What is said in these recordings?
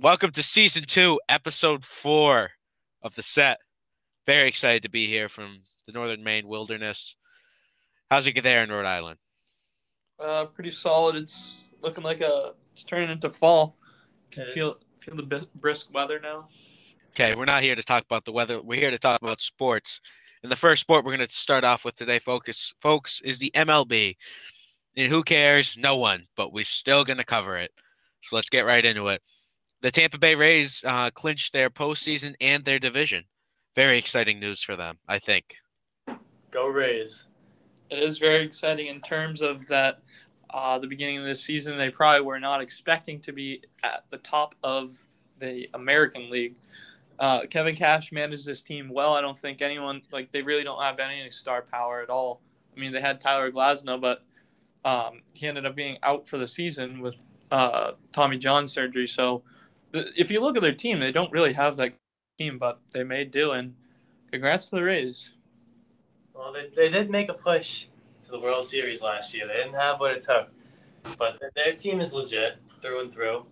Welcome to season two, episode four of the set. Very excited to be here from the northern Maine wilderness. How's it get there in Rhode Island? Uh, pretty solid. It's looking like a. It's turning into fall. Can It feel feel the brisk weather now. Okay, we're not here to talk about the weather. We're here to talk about sports. And the first sport we're going to start off with today, focus, folks, is the MLB. And who cares? No one. But we're still going to cover it. So let's get right into it. The Tampa Bay Rays uh, clinched their postseason and their division. Very exciting news for them, I think. Go Rays. It is very exciting in terms of that. Uh, the beginning of this season, they probably were not expecting to be at the top of the American League. Uh, Kevin Cash managed this team well. I don't think anyone like they really don't have any star power at all. I mean, they had Tyler Glasnow, but um, he ended up being out for the season with uh, Tommy John surgery. So, th- if you look at their team, they don't really have that team, but they made do. And congrats to the Rays. Well, they, they did make a push to the World Series last year. They didn't have what it took, but their team is legit through and through.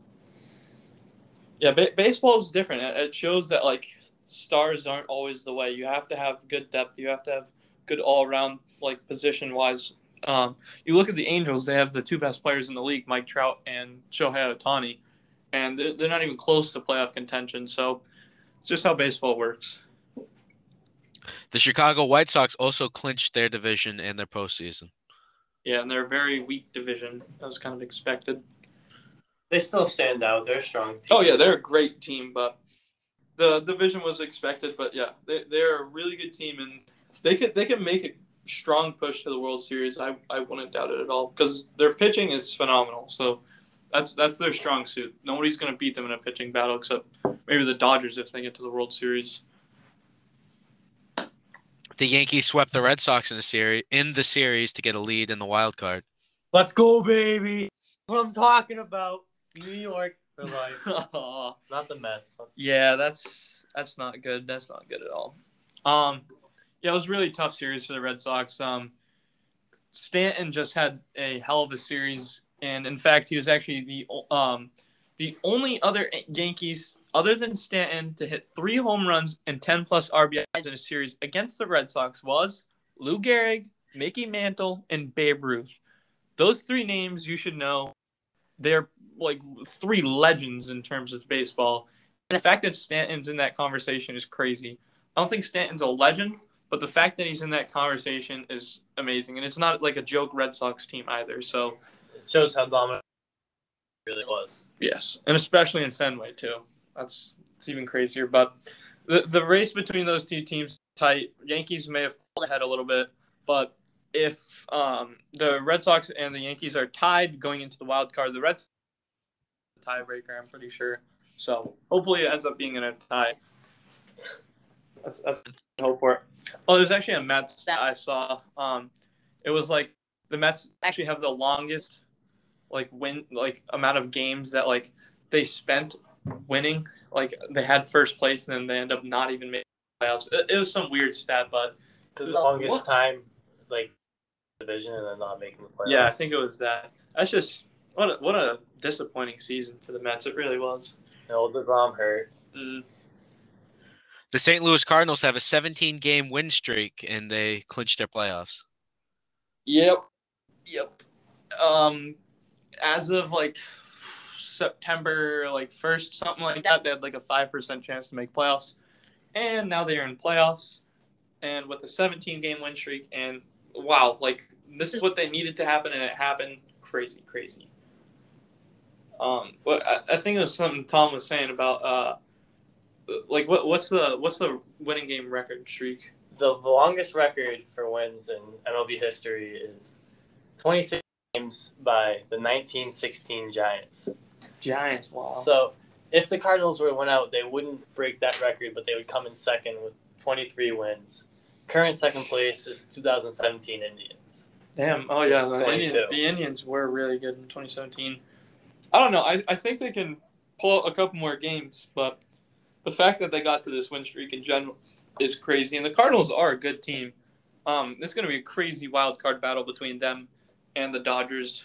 Yeah, ba- baseball is different. It- It shows that like stars aren't always the way. You have to have good depth. You have to have good all around like position wise. Um, you look at the Angels; they have the two best players in the league, Mike Trout and Shohei Ohtani, and they're, they're not even close to playoff contention. So it's just how baseball works. The Chicago White Sox also clinched their division and their postseason. Yeah, and they're a very weak division. That was kind of expected. They still stand out. They're a strong team. Oh yeah, they're a great team, but the division was expected. But yeah, they they're a really good team, and they could they can make a strong push to the World Series. I, I wouldn't doubt it at all because their pitching is phenomenal. So that's that's their strong suit. Nobody's gonna beat them in a pitching battle except maybe the Dodgers if they get to the World Series. The Yankees swept the Red Sox in the series in the series to get a lead in the wild card. Let's go, baby. What I'm talking about. New York for life. Not the Mets. Yeah, that's that's not good. That's not good at all. Um, yeah, it was a really tough series for the Red Sox. Um, Stanton just had a hell of a series, and in fact, he was actually the um the only other Yankees other than Stanton to hit three home runs and ten plus RBIs in a series against the Red Sox was Lou Gehrig, Mickey Mantle, and Babe Ruth. Those three names you should know. They're like three legends in terms of baseball. And the fact that Stanton's in that conversation is crazy. I don't think Stanton's a legend, but the fact that he's in that conversation is amazing. And it's not like a joke Red Sox team either. So, It shows how dominant it really was. yes. And especially in Fenway, too. That's it's even crazier. But the, the race between those two teams tight. Yankees may have pulled ahead a little bit, but if um, the Red Sox and the Yankees are tied going into the wild card, the Reds tiebreaker, I'm pretty sure. So hopefully it ends up being in a tie. That's that's I hope for it. Oh, there's actually a Mets stat I saw. Um, it was like the Mets actually have the longest like win like amount of games that like they spent winning. Like they had first place and then they end up not even making playoffs. It, it was some weird stat, but The What? longest time, like, division and then not making the playoffs. yeah, I think it was that. That's just what a, what a disappointing season for the Mets. It really was. The old DeGrom hurt. Mm. The St. Louis Cardinals have a 17 game win streak and they clinched their playoffs. Yep. Yep. Um, as of like September like first, something like that, they had like a five percent chance to make playoffs, and now they are in playoffs, and with a 17 game win streak, and wow, like this is what they needed to happen, and it happened. Crazy, crazy. Um, but I, I think it was something Tom was saying about uh, like what what's the what's the winning game record streak? The longest record for wins in MLB history is 26 games by the 1916 Giants. Giants. Wow. So if the Cardinals were to win out, they wouldn't break that record, but they would come in second with 23 wins. Current second place is 2017 Indians. Damn. Oh yeah, the Indians, the Indians were really good in 2017. I don't know. I, I think they can pull out a couple more games, but the fact that they got to this win streak in general is crazy. And the Cardinals are a good team. Um, it's going to be a crazy wild card battle between them and the Dodgers.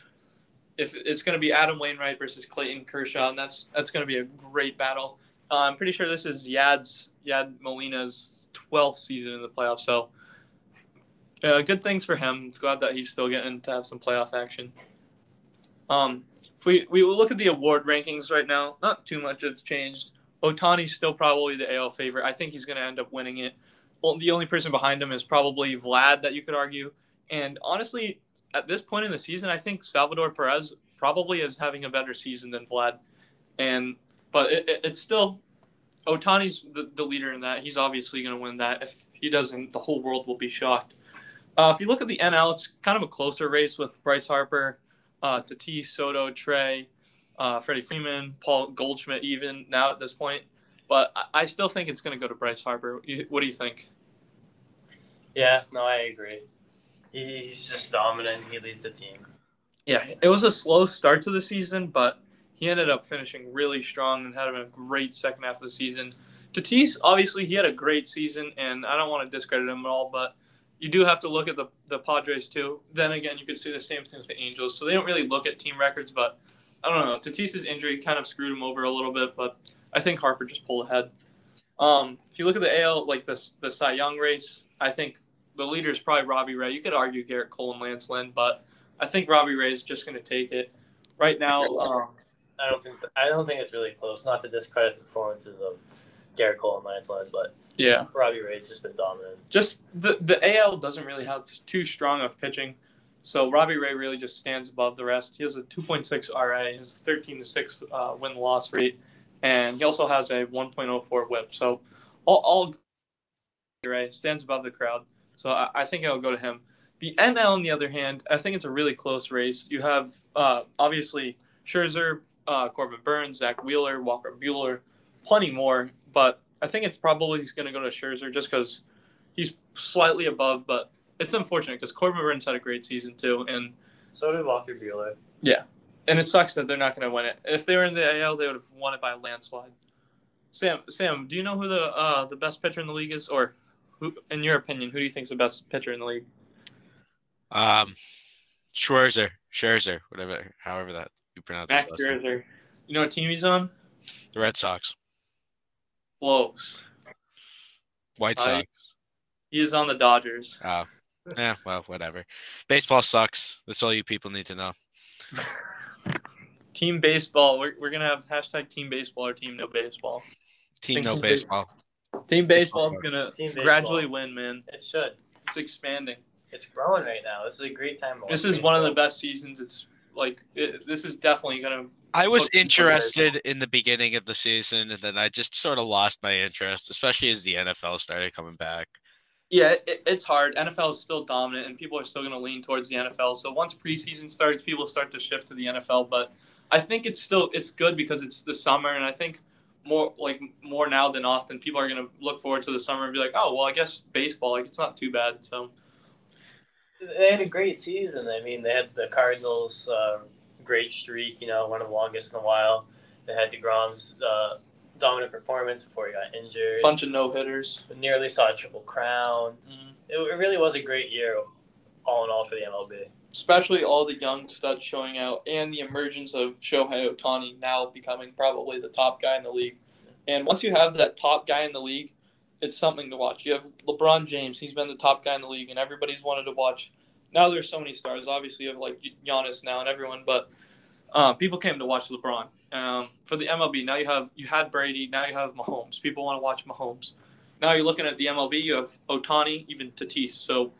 if it's going to be Adam Wainwright versus Clayton Kershaw, and that's that's going to be a great battle. Uh, I'm pretty sure this is Yad's Yad Molina's 12th season in the playoffs, so uh, good things for him. It's glad that he's still getting to have some playoff action. Um, if we we look at the award rankings right now, not too much has changed. Ohtani's still probably the AL favorite. I think he's going to end up winning it. Well, the only person behind him is probably Vlad that you could argue. And honestly, at this point in the season, I think Salvador Perez probably is having a better season than Vlad. And but it, it, it's still Ohtani's the, the leader in that. He's obviously going to win that. If he doesn't, the whole world will be shocked. Uh, if you look at the NL, it's kind of a closer race with Bryce Harper, uh, Tatis, Soto, Trey, uh, Freddie Freeman, Paul Goldschmidt, even now at this point. But I, I still think it's going to go to Bryce Harper. What do you think? Yeah, no, I agree. He's just dominant. He leads the team. Yeah, it was a slow start to the season, but he ended up finishing really strong and had a great second half of the season. Tatis, obviously, he had a great season, and I don't want to discredit him at all, but you do have to look at the, the Padres too. Then again, you could see the same thing with the Angels. So they don't really look at team records, but I don't know. Tatis's injury kind of screwed him over a little bit, but I think Harper just pulled ahead. Um, if you look at the AL, like the the Cy Young race, I think the leader is probably Robbie Ray. You could argue Gerrit Cole and Lance Lynn, but I think Robbie Ray is just going to take it. Right now, um, I don't think I don't think it's really close. Not to discredit the performances of Gerrit Cole and Lance Lynn, but yeah, Robbie Ray's just been dominant. Just the the AL doesn't really have too strong of pitching, so Robbie Ray really just stands above the rest. He has a 2.6 RA, his 13 to six uh, win loss rate, and he also has a 1.04 WHIP. So all, all Ray stands above the crowd. So I, I think I'll go to him. The NL, on the other hand, I think it's a really close race. You have uh, obviously Scherzer, uh, Corbin Burnes, Zack Wheeler, Walker Buehler, plenty more, but I think it's probably going to go to Scherzer just because he's slightly above. But it's unfortunate because Corbin Burnes had a great season too, and so did Walker Buehler. Yeah, and it sucks that they're not going to win it. If they were in the AL, they would have won it by a landslide. Sam, Sam, do you know who the uh, the best pitcher in the league is, or who, in your opinion, who do you think is the best pitcher in the league? Um, Schwarzer, Scherzer, whatever, however that you pronounce Max Scherzer. You know what team he's on? The Red Sox. Close. White Sox. Uh, he is on the Dodgers. Oh, yeah. Well, whatever. Baseball sucks. That's all you people need to know. team baseball. We're, we're gonna have hashtag team baseball or team no baseball. Team no team baseball. Team baseball is gonna team gradually win, man. It should. It's expanding. It's growing right now. This is a great time. this is baseball. one of the best seasons. It's like it, this is definitely gonna. I was interested in the beginning of the season, and then I just sort of lost my interest, especially as the NFL started coming back. Yeah, it, it's hard. NFL is still dominant, and people are still going to lean towards the NFL. So once preseason starts, people start to shift to the NFL. But I think it's still it's good because it's the summer, and I think more like more now than often, people are going to look forward to the summer and be like, oh well, I guess baseball like it's not too bad. So they had a great season. I mean, they had the Cardinals' uh, great streak, you know, one of the longest in a while. They had DeGrom's uh, dominant performance before he got injured. Bunch of no hitters. Nearly saw a triple crown. Mm-hmm. It, it really was a great year, all in all, for the MLB. Especially all the young studs showing out and the emergence of Shohei Ohtani now becoming probably the top guy in the league. And once you have that top guy in the league, it's something to watch. You have LeBron James; he's been the top guy in the league, and everybody's wanted to watch. Now there's so many stars. Obviously, you have like Giannis now and everyone, but uh, people came to watch LeBron. Um, for the MLB, now you have you had Brady, now you have Mahomes. People want to watch Mahomes. Now you're looking at the MLB, you have Ohtani, even Tatis. So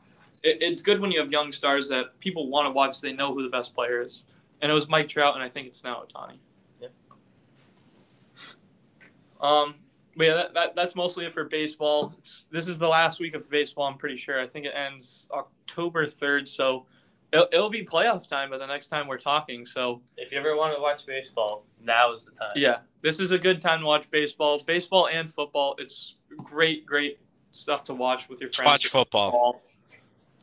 it, it's good when you have young stars that people want to watch. They know who the best player is, and it was Mike Trout, and I think it's now Ohtani. Yeah. Um, but yeah, that, that, that's mostly it for baseball. It's, this is the last week of baseball. I'm pretty sure. I think it ends October third. So it'll, it'll be playoff time by the next time we're talking. So if you ever want to watch baseball, now is the time. Yeah, this is a good time to watch baseball, baseball and football. It's great, great stuff to watch with your friends. Watch football.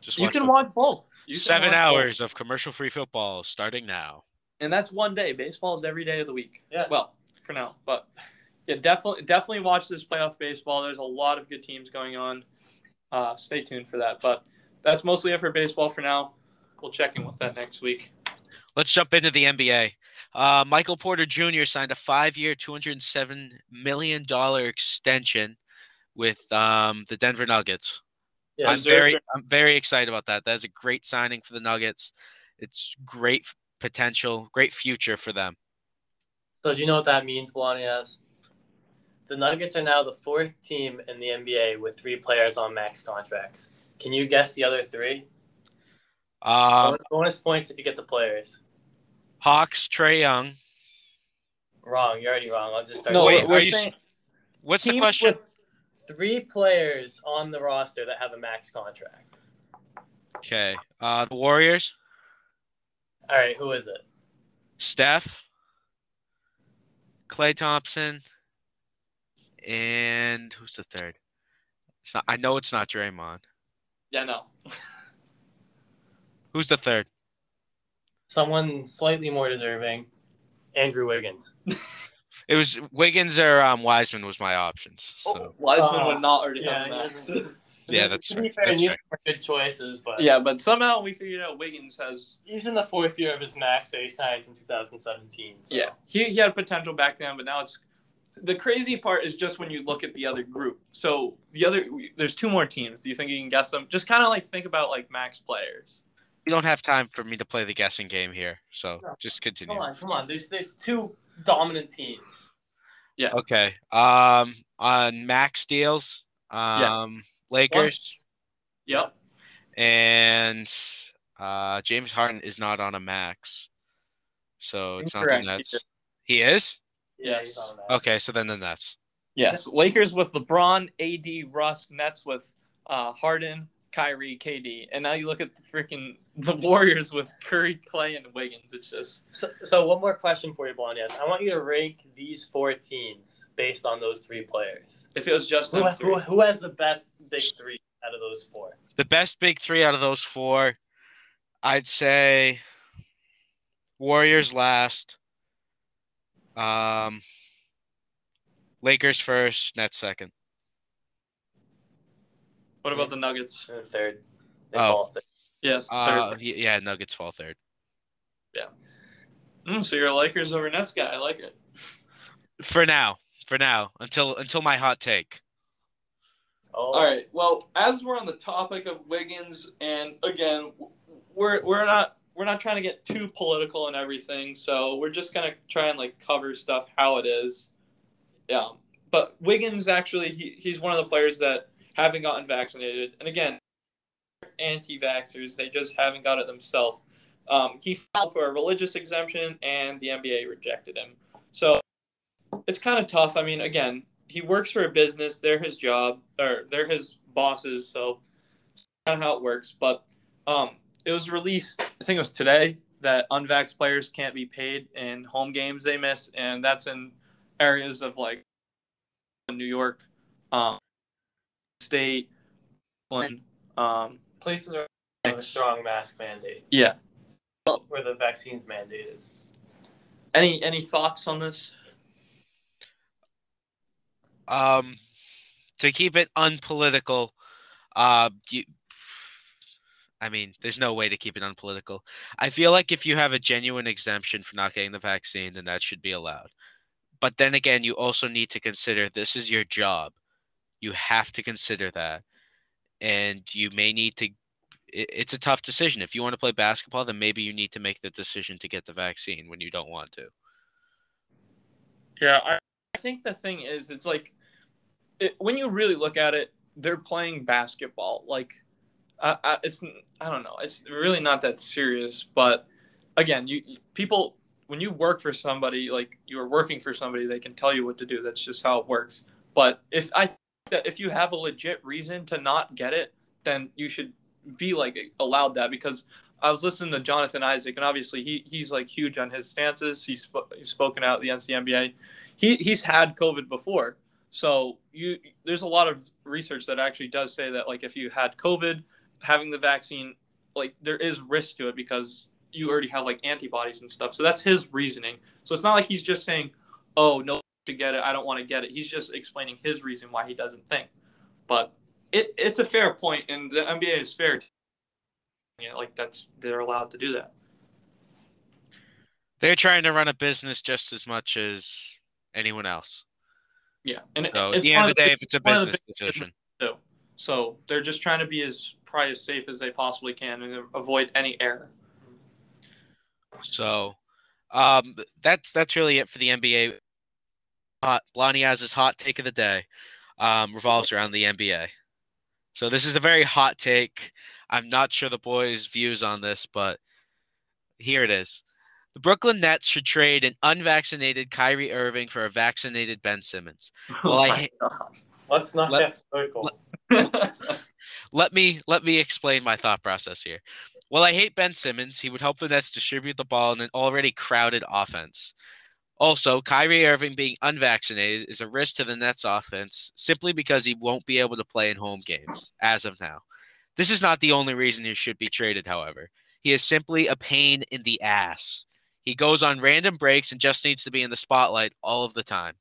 Just you can football. watch both. You Seven watch hours both. of commercial-free football starting now. And that's one day. Baseball is every day of the week. Yeah. Well, for now, but yeah, definitely, definitely watch this playoff baseball. There's a lot of good teams going on. Uh, stay tuned for that. But that's mostly it for baseball for now. We'll check in with that next week. Let's jump into the NBA. Uh, Michael Porter Jr. signed a five-year, two hundred seven million dollar extension with um, the Denver Nuggets. Yeah, I'm deserved very, it. I'm very excited about that. That's a great signing for the Nuggets. It's great potential, great future for them. So do you know what that means, Blanias? The Nuggets are now the fourth team in the NBA with three players on max contracts. Can you guess the other three? Um, Bonus points if you get the players. Hawks, Trae Young. Wrong. You're already wrong. I'll just start. No, Wait, we're you saying What's the question? with- Three players on the roster that have a max contract. Okay. Uh, the Warriors, All right, who is it? Steph, Klay Thompson, and who's the third? It's not, I know it's not Draymond. yeah, no. Who's the third? Someone slightly more deserving. Andrew Wiggins. It was Wiggins or um, Wiseman was my options. So Wiseman Uh, would not already yeah, have he a yeah, that's to be fair. fair, That's neither fair. were good choices, but yeah, but somehow we figured out Wiggins has he's in the fourth year of his max that he signed in 2017. So. Yeah, he, he had potential back then, but now it's the crazy part is just when you look at the other group. So the other there's two more teams. Do you think you can guess them? Just kind of like think about like max players. You don't have time for me to play the guessing game here, so No. just continue. Come on, come on. There's there's two dominant teams. Yeah. Okay. Um, on max deals, um, Lakers Yep. and uh, James Harden is not on a max, so it's Incorrect. not the Nets. He is. Yes. he's. Okay, so then the Nets. Yes. Lakers with LeBron, AD, Russ, Nets with uh, Harden, Kyrie, KD, and now you look at the freaking the Warriors with Curry, Klay, and Wiggins. It's just So, so one more question for you, Blondias. I want you to rank these four teams based on those three players. if it was just Who, three. who, who has the best big three out of those four? The best big three out of those four, I'd say Warriors last. Um, Lakers first, Nets second. What about the Nuggets? And the third. They Oh. fall third. Yeah, third. Uh, yeah, Nuggets fall third. Mm, so you're a Lakers over Nets guy. I like it. For now, for now, until until my hot take. Oh, All right. Well, as we're on the topic of Wiggins, and again, we're we're not we're not trying to get too political and everything, so we're just gonna try and like cover stuff how it is. Yeah. But Wiggins actually, he, he's one of the players that haven't gotten vaccinated, and again, anti-vaxxers. They just haven't got it themselves. Um, he filed for a religious exemption, and the NBA rejected him. So it's kind of tough. I mean, again, he works for a business. They're his job, or they're his bosses. So kind of how it works. But um, it was released. I think it was today that unvax players can't be paid in home games they miss, and that's in areas of like New York, um, State, Brooklyn, um, places are have a strong mask mandate yeah. where the vaccine's mandated. Any any thoughts on this? Um, to keep it unpolitical, uh, you, I mean, there's no way to keep it unpolitical. I feel like if you have a genuine exemption for not getting the vaccine, then that should be allowed. But then again, you also need to consider this is your job. You have to consider that, and you may need to. It's a tough decision. If you want to play basketball, then maybe you need to make the decision to get the vaccine when you don't want to. Yeah, I, I think the thing is, it's like it, when you really look at it, they're playing basketball. Like, I, I, it's I don't know, it's really not that serious. But again, you people when you work for somebody, like you are working for somebody, they can tell you what to do. That's just how it works. But if I that if you have a legit reason to not get it, then you should be like allowed that because I was listening to Jonathan Isaac, and obviously he he's like huge on his stances. He's, sp- he's spoken out at the NCNBA. He he's had COVID before, so you there's a lot of research that actually does say that like if you had COVID, having the vaccine, like there is risk to it because you already have like antibodies and stuff. So that's his reasoning. So it's not like he's just saying, "Oh no, to get it, I don't want to get it." He's just explaining his reason why he doesn't think. But it it's a fair point, and the NBA is fair. Yeah, like that's they're allowed to do that. They're trying to run a business just as much as anyone else. Yeah, and So at the end of the day, if it's a one of the business decision, too. So they're just trying to be as probably as safe as they possibly can and avoid any error. so um, that's that's really it for the NBA. Hot Lonnie has his hot take of the day. Um, revolves around the NBA. So this is a very hot take. I'm not sure the boys' views on this, but here it is. The Brooklyn Nets should trade an unvaccinated Kyrie Irving for a vaccinated Ben Simmons. Well, I ha- Let's not Let- get political. let me let me explain my thought process here. Well, I hate Ben Simmons. He would help the Nets distribute the ball in an already crowded offense. Also, Kyrie Irving being unvaccinated is a risk to the Nets offense simply because he won't be able to play in home games as of now. This is not the only reason he should be traded, however. He is simply a pain in the ass. He goes on random breaks and just needs to be in the spotlight all of the time.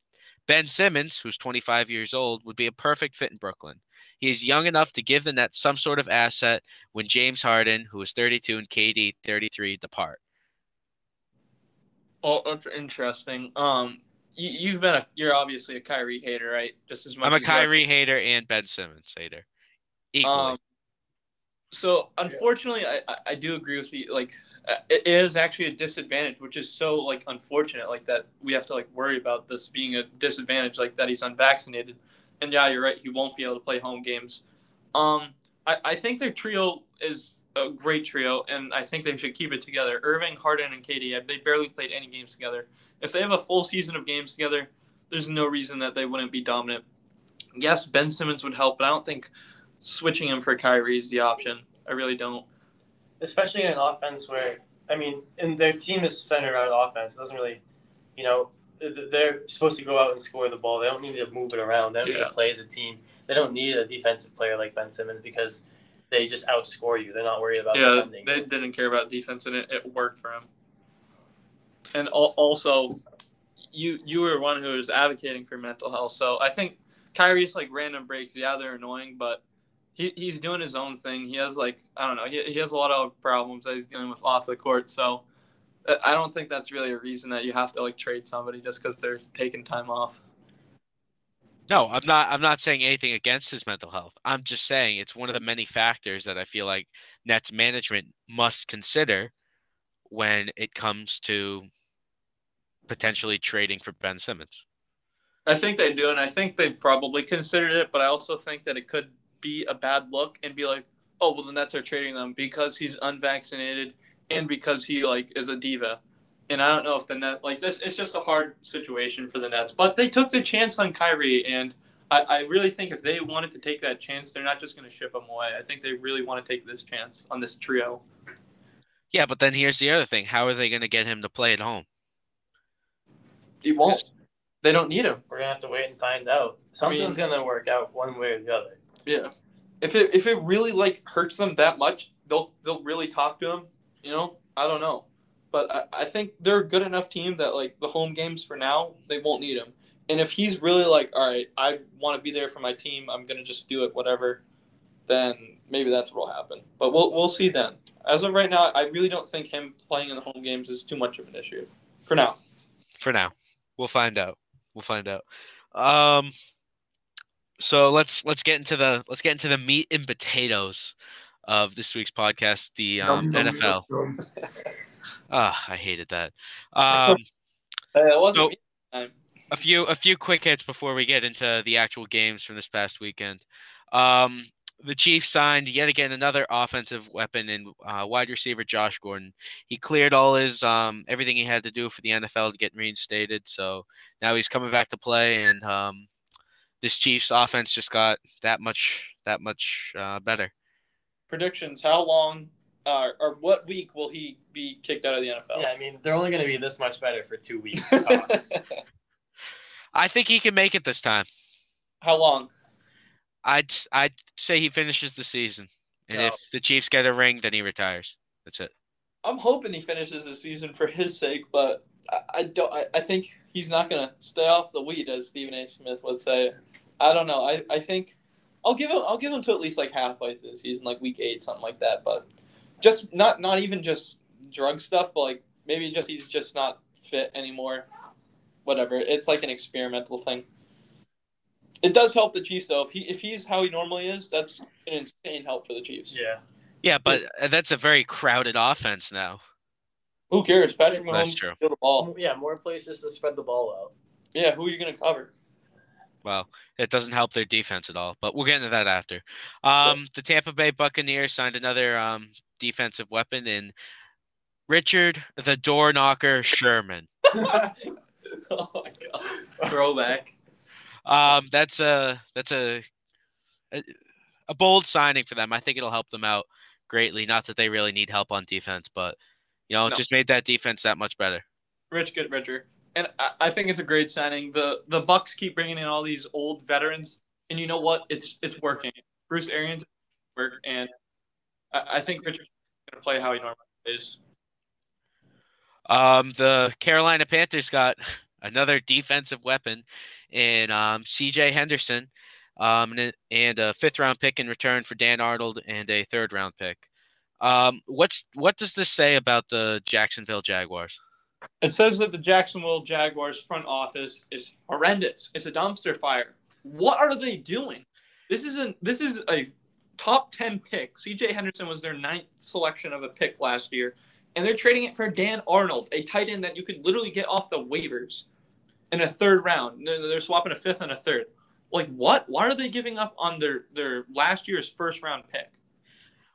Ben Simmons, who's 25 years old, would be a perfect fit in Brooklyn. He is young enough to give the Nets some sort of asset when James Harden, who is 32, and KD, 33, depart. Well, that's interesting. Um, you, you've been a you're obviously a Kyrie hater, right? Just as much. I'm a Kyrie hater and Ben Simmons hater. Equally. Um, so unfortunately, I, I do agree with you. Like, it is actually a disadvantage, which is so like unfortunate. Like that we have to like worry about this being a disadvantage, like that he's unvaccinated. And yeah, you're right. He won't be able to play home games. Um, I I think their trio is a great trio, and I think they should keep it together. Irving, Harden, and KD. They barely played any games together. If they have a full season of games together, there's no reason that they wouldn't be dominant. Yes, Ben Simmons would help, but I don't think switching him for Kyrie is the option. I really don't. especially in an offense where I mean, and their team is centered around offense. It doesn't really, you know, they're supposed to go out and score the ball. They don't need to move it around. They don't need to play as a team. They don't need a defensive player like Ben Simmons because they just outscore you. They're not worried about Yeah, defending. they didn't care about defense, and it, it worked for him. And also, you you were one who was advocating for mental health. So I think Kyrie's like random breaks. Yeah, they're annoying, but he, he's doing his own thing. He has like I don't know. He, he has a lot of problems that he's dealing with off the court. So uh, I don't think that's really a reason that you have to like trade somebody just because they're taking time off. No, I'm not. I'm not saying anything against his mental health. I'm just saying it's one of the many factors that I feel like Nets management must consider when it comes to potentially trading for Ben Simmons. I think they do, and I think they've probably considered it, but I also think that it could be a bad look and be like, oh, well, the Nets are trading them because he's unvaccinated and because he like is a diva. And I don't know if the net like this. It's just a hard situation for the Nets, but they took the chance on Kyrie, and I, I really think if they wanted to take that chance, they're not just going to ship him away. I think they really want to take this chance on this trio. Yeah, but then here's the other thing: how are they going to get him to play at home? He won't. They don't need him. We're gonna have to wait and find out. Something's gonna work out one way or the other. Yeah. If it if it really like hurts them that much, they'll they'll really talk to him. You know, I don't know, but I, I think they're a good enough team that like the home games for now they won't need him. And if he's really like, all right, I want to be there for my team, I'm gonna just do it, whatever. Then maybe that's what'll happen. But we'll we'll see then. As of right now, I really don't think him playing in the home games is too much of an issue. For now. For now, we'll find out. We'll find out. Um, so let's let's get into the let's get into the meat and potatoes of this week's podcast, the um, NFL. Ah, I hated that. Um, Uh, it wasn't So- me this time. a few a few quick hits before we get into the actual games from this past weekend. Um, the Chiefs signed yet again another offensive weapon in uh, wide receiver Josh Gordon. He cleared all his um, everything he had to do for the NFL to get reinstated. So now he's coming back to play, and um, this Chiefs offense just got that much that much uh, better. predictions. How long uh, or what week will he be kicked out of the NFL? Yeah, I mean they're only gonna be this much better for two weeks. I think he can make it this time. How long? I'd s- I'd say he finishes the season, and No. if the Chiefs get a ring, then he retires. That's it. I'm hoping he finishes the season for his sake, but I, I don't. I, I think he's not gonna stay off the weed, as Stephen A. Smith would say. I don't know. I, I think I'll give him. I'll give him to at least like halfway through the season, like week eight, something like that. But just not not even just drug stuff, but like maybe just he's just not fit anymore. Whatever. It's like an experimental thing. It does help the Chiefs though. If he if he's how he normally is, that's an insane help for the Chiefs. Yeah. Yeah, but uh, that's a very crowded offense now. Who cares? Patrick That's Mahomes true. throw the ball. Yeah, more places to spread the ball out. Yeah, who are you gonna cover? Well, it doesn't help their defense at all, but we'll get into that after. Um, the Tampa Bay Buccaneers signed another um, defensive weapon in Richard the Door Knocker Sherman. oh my god. Throwback. Um, that's a that's a, a a bold signing for them. I think it'll help them out greatly. Not that they really need help on defense, but you know, it just made that defense that much better. Rich get richer. And I, I think it's a great signing. The the Bucs keep bringing in all these old veterans, and you know what? It's it's working. Bruce Arians work, and I, I think Richard's gonna play how he normally plays. Um, the Carolina Panthers got another defensive weapon in um, C.J. Henderson, um, and, and a fifth round pick in return for Dan Arnold and a third round pick. Um, what's what does this say about the Jacksonville Jaguars? It says that the Jacksonville Jaguars front office is horrendous. It's a dumpster fire. What are they doing? This isn't. This is a top ten pick. C.J. Henderson was their ninth selection of a pick last year, and they're trading it for Dan Arnold, a tight end that you could literally get off the waivers in a third round. They're they're swapping a fifth and a third. Like what? Why are they giving up on their their last year's first round pick?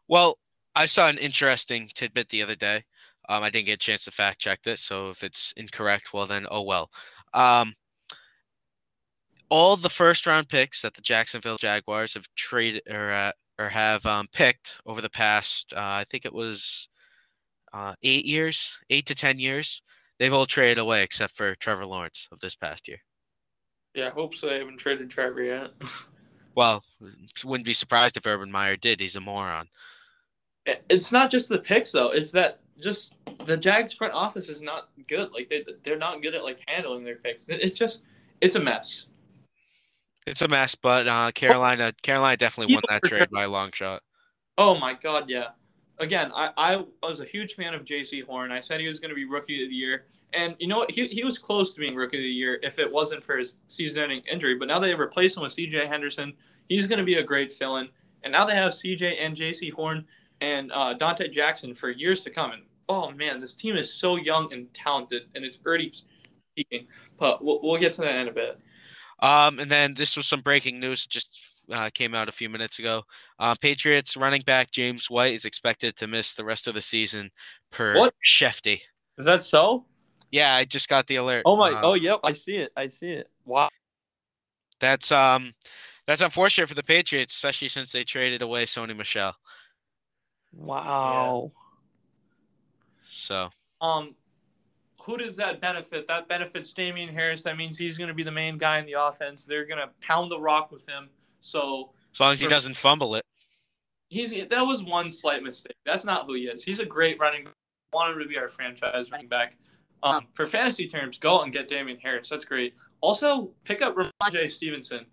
Well, I saw an interesting tidbit the other day. Um, I didn't get a chance to fact check this, so if it's incorrect, well then, oh well. Um, all the first round picks that the Jacksonville Jaguars have traded or uh, or have um, picked over the past, uh, I think it was uh, eight years, eight to ten years, they've all traded away except for Trevor Lawrence of this past year. Yeah, I hope so. They haven't traded Trevor yet. Well, wouldn't be surprised if Urban Meyer did. He's a moron. It's not just the picks though. It's that just the Jags front office is not good. Like they they're not good at like handling their picks. It's just it's a mess. It's a mess, but uh, Carolina, Carolina definitely won that trade by a long shot. Oh my god, yeah. Again, I, I was a huge fan of Jaycee Horn. I said he was going to be rookie of the year, and you know what? He, he was close to being rookie of the year if it wasn't for his season-ending injury. But now they have replaced him with C.J. Henderson. He's going to be a great fill-in, and now they have C.J. and Jaycee Horn and uh, Donte Jackson for years to come. And oh man, this team is so young and talented, and it's already peaking. But we'll, we'll get to that in a bit. Um, and then this was some breaking news just uh, came out a few minutes ago. Uh, Patriots running back James White is expected to miss the rest of the season per What? Shefty. Is that so? Yeah, I just got the alert. Oh my! Uh, oh yep, I see it. I see it. Wow. that's um, that's unfortunate for the Patriots, especially since they traded away Sony Michel. Wow. So Um, who does that benefit? That benefits Damien Harris. That means he's going to be the main guy in the offense. They're going to pound the rock with him. So as long as he Sure. doesn't fumble it. he's that was one slight mistake. That's not who he is. He's a great running. back. Want him to be our franchise running back. Um, for fantasy terms, go out and get Damien Harris. That's great. Also, pick up Rhamondre Stevenson.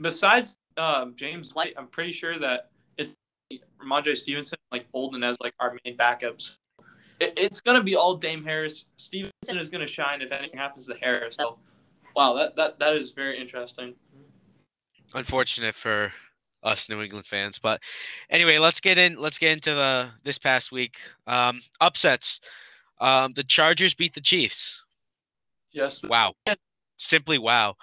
Besides uh, James White, I'm pretty sure that it's Rhamondre Stevenson, like Bolden as like our main backups. It, it's gonna be all Dame Harris. Stevenson is gonna shine if anything happens to Harris. So, wow, that that that is very interesting. Unfortunate for us New England fans, but anyway, let's get in. Let's get into the this past week um, upsets. Um, the Chargers beat the Chiefs. Yes. Wow. Simply wow.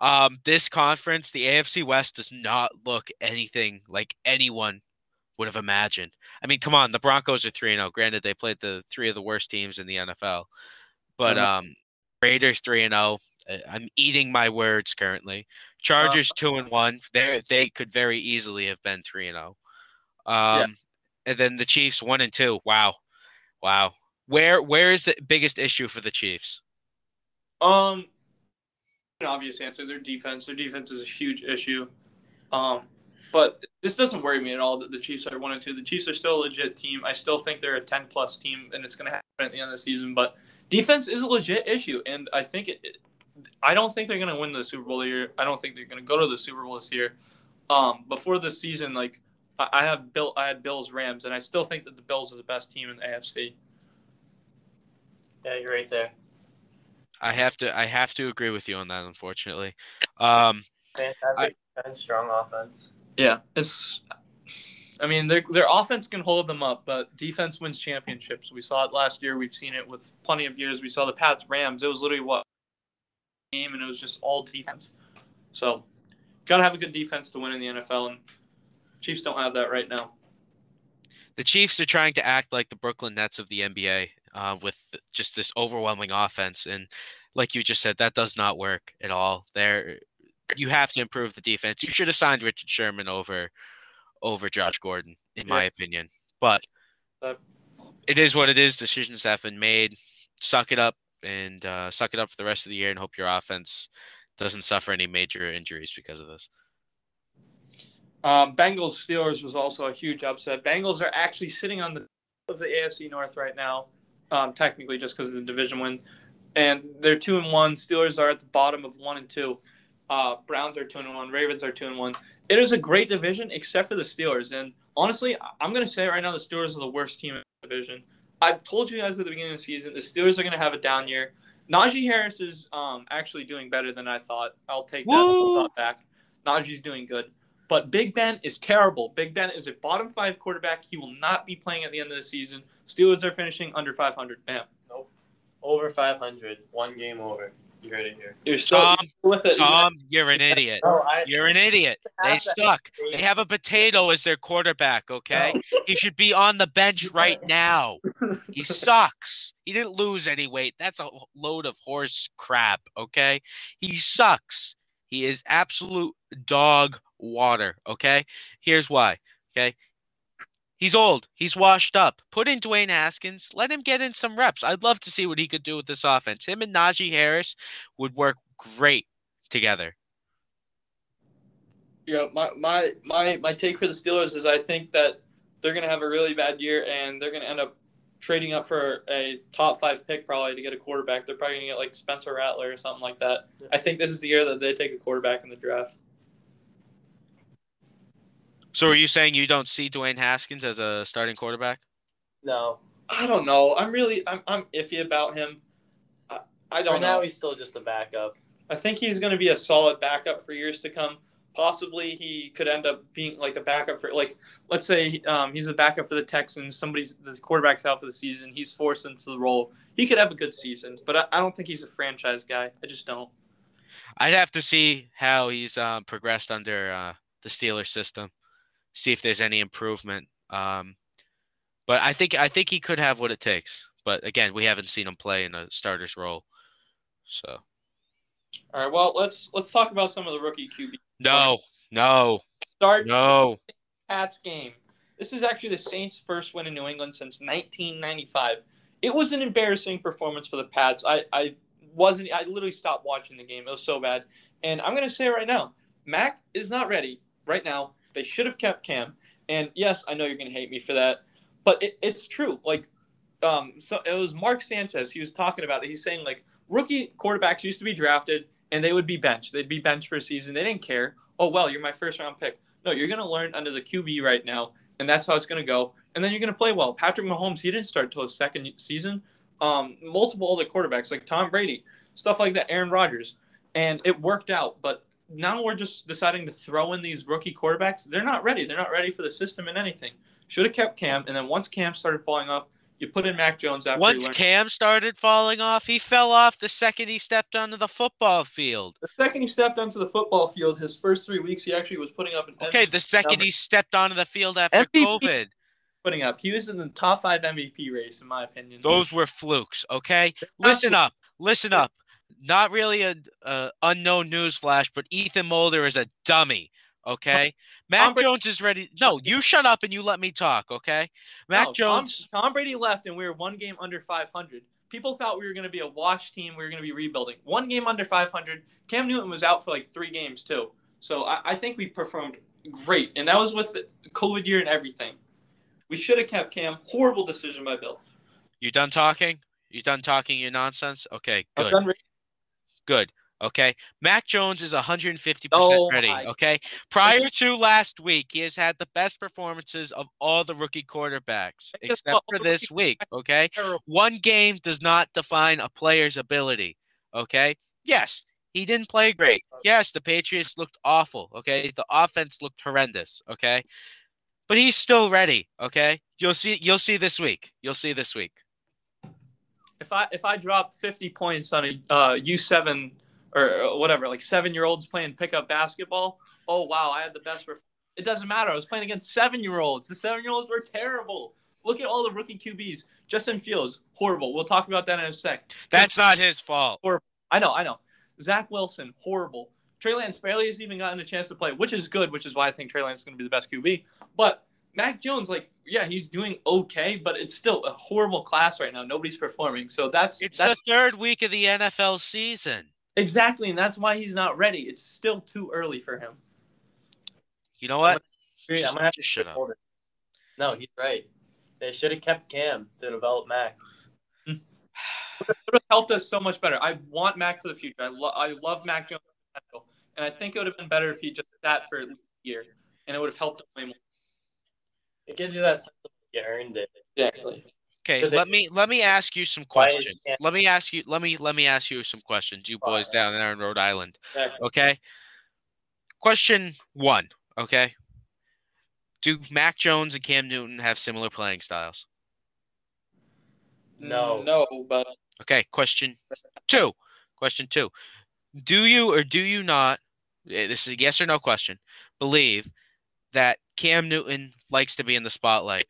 Um, this conference, the AFC West, does not look anything like anyone would have imagined. I mean, come on, the Broncos are 3 0. Granted, they played the three of the worst teams in the NFL. But Uh-huh. um Raiders 3 0. I'm eating my words currently. Chargers 2 and 1. They they could very easily have been 3 and 0. Um and then the Chiefs 1 and 2. Wow. Wow. Where where is the biggest issue for the Chiefs? Um, an obvious answer. Their defense. Their defense is a huge issue. Um, but this doesn't worry me at all that the Chiefs are one and two. The Chiefs are still a legit team. I still think they're a ten plus team, and it's going to happen at the end of the season. But defense is a legit issue, and I think it. it I don't think they're going to win the Super Bowl year. I don't think they're going to go to the Super Bowl this year. Um, before the season, like I I have built, I had Bills Rams, and I still think that the Bills are the best team in the AFC. Yeah, you're right there. I have to I have to agree with you on that. Unfortunately, um, Fantastic defense, strong offense. Yeah, it's. I mean, their their offense can hold them up, but defense wins championships. We saw it last year. We've seen it with plenty of years. We saw the Pats Rams. It was literally what game, and it was just all defense. So, gotta have a good defense to win in the NFL, and Chiefs don't have that right now. the Chiefs are trying to act like the Brooklyn Nets of the NBA uh, with just this overwhelming offense, and like you just said, that does not work at all. There, you have to improve the defense. You should have signed Richard Sherman over over Josh Gordon, in my opinion. But it is what it is. Decisions have been made. Suck it up and uh, suck it up for the rest of the year, and hope your offense doesn't suffer any major injuries because of this. Um, Bengals Steelers was also a huge upset. Bengals are actually sitting on the of the AFC North right now, um, technically just because of the division win, and they're two and one. Steelers are at the bottom of one and two. Uh, Browns are two and one. Ravens are two and one. It is a great division except for the Steelers. And honestly, I- I'm going to say right now the Steelers are the worst team in the division. I've told you guys at the beginning of the season the Steelers are going to have a down year. Najee Harris is um, actually doing better than I thought. I'll take that Woo! thought back. Najee's doing good. But Big Ben is terrible. Big Ben is a bottom five quarterback. He will not be playing at the end of the season. Steelers are finishing under 500. Bam. Nope. Over 500, one game over. You heard it here. You're still Tom, you're with. Tom, you're an idiot. No, I You're an idiot. They suck. They have a potato as their quarterback, okay? He should be on the bench right now. He sucks. He didn't lose any weight. That's a load of horse crap, okay? He sucks. He is absolute dog water, okay? Here's why, okay? He's old. He's washed up. Put in Dwayne Haskins. Let him get in some reps. I'd love to see what he could do with this offense. Him and Najee Harris would work great together. Yeah, my, my my my take for the Steelers is I think that they're gonna have a really bad year and they're gonna end up trading up for a top five pick probably to get a quarterback. They're probably gonna get like Spencer Rattler or something like that. I think this is the year that they take a quarterback in the draft. So are you saying you don't see Dwayne Haskins as a starting quarterback? No. I don't know. I'm really I'm I'm iffy about him. I, I don't now, know. he's still just a backup. I think he's going to be a solid backup for years to come. Possibly he could end up being like a backup for like let's say um, he's a backup for the Texans. Somebody's the quarterback's out for the season. He's forced into the role. He could have a good season, but I, I don't think he's a franchise guy. I just don't. I'd have to see how he's um, progressed under uh, the Steelers system, see if there's any improvement. Um, but I think I think he could have what it takes. But again, we haven't seen him play in a starter's role. So All right. Well, let's let's talk about some of the rookie QB. no, no, Start no. Pats game. This is actually the Saints' first win in New England since 1995. It was an embarrassing performance for the Pats. I, I wasn't. I literally stopped watching the game. It was so bad. And I'm gonna say right now, Mac is not ready right now. They should have kept Cam. And yes, I know you're gonna hate me for that, but it, it's true. Like, um, so it was Mark Sanchez. He was talking about it. He's saying like rookie quarterbacks used to be drafted and they would be benched. They'd be benched for a season. They didn't care. Oh well, you're my first round pick. No, you're gonna learn under the QB right now, and that's how it's gonna go. And then you're gonna play well. Patrick Mahomes, he didn't start till his second season. Um, multiple other quarterbacks like Tom Brady, stuff like that, Aaron Rodgers, and it worked out. But now we're just deciding to throw in these rookie quarterbacks. They're not ready. They're not ready for the system and anything. Should have kept Cam, and then once Cam started falling off, you put in Mac Jones after. Once Cam started falling off, he fell off the second he stepped onto the football field. the second he stepped onto the football field, his first three weeks, he actually was putting up an Okay, the second number. he stepped onto the field after MVP. COVID, putting up. He was in the top five MVP race, in my opinion. those were flukes. Okay, listen up, listen up. Not really a, a unknown news flash, but Ethan Mulder is a dummy. Okay, Mac Brady- Jones is ready. No, you shut up and you let me talk. Okay, Mac No, Jones. Tom, Tom Brady left, and we were one game under 500. People thought we were going to be a wash team. We were going to be rebuilding. One game under 500. Cam Newton was out for like three games too. So I, I think we performed great, and that was with the COVID year and everything. We should have kept Cam. Horrible decision by Bill. You done talking? You done talking your nonsense? Okay, good, good. Okay. Mac Jones is 150% Oh ready. Okay. Prior to last week, he has had the best performances of all the rookie quarterbacks, except for this week. Okay. One game does not define a player's ability. Okay. Yes, he didn't play great. Yes, the Patriots looked awful. Okay. The offense looked horrendous. Okay. But he's still ready. Okay. You'll see. You'll see this week. You'll see this week. If I if I drop 50 points on a uh, U7 or uh, whatever, like seven year olds playing pickup basketball, oh wow, I had the best. Perf- it doesn't matter. I was playing against seven year olds. The seven year olds were terrible. Look at all the rookie QBs. Justin Fields, horrible. We'll talk about that in a sec. That's not his fault. I know, I know. Zach Wilson, horrible. Trey Lance barely has even gotten a chance to play, which is good, which is why I think Trey Lance is going to be the best QB. But Mac Jones, like, yeah, he's doing okay, but it's still a horrible class right now. Nobody's performing. So that's It's that's the third week of the NFL season. exactly, and that's why he's not ready. It's still too early for him. You know what? Agree, Just- I'm gonna have to shut up. it. No, he's right. They should have kept Cam to develop Mac. It would have helped us so much better. I want Mac for the future. I, lo- I love Mac Jones, and I think it would have been better if he just sat for a year, and it would have helped him way more. It gives you that sense of you earned it. Exactly. Okay, let me let me ask you some questions. Let me ask you let me let me ask you some questions. You boys down there in Rhode Island. Okay. Question one. Okay. Do Mac Jones and Cam Newton have similar playing styles? No. No, but Okay. Question two. Question two. Do you or do you not? eh, This is a yes or no question. Believe that Cam Newton likes to be in the spotlight.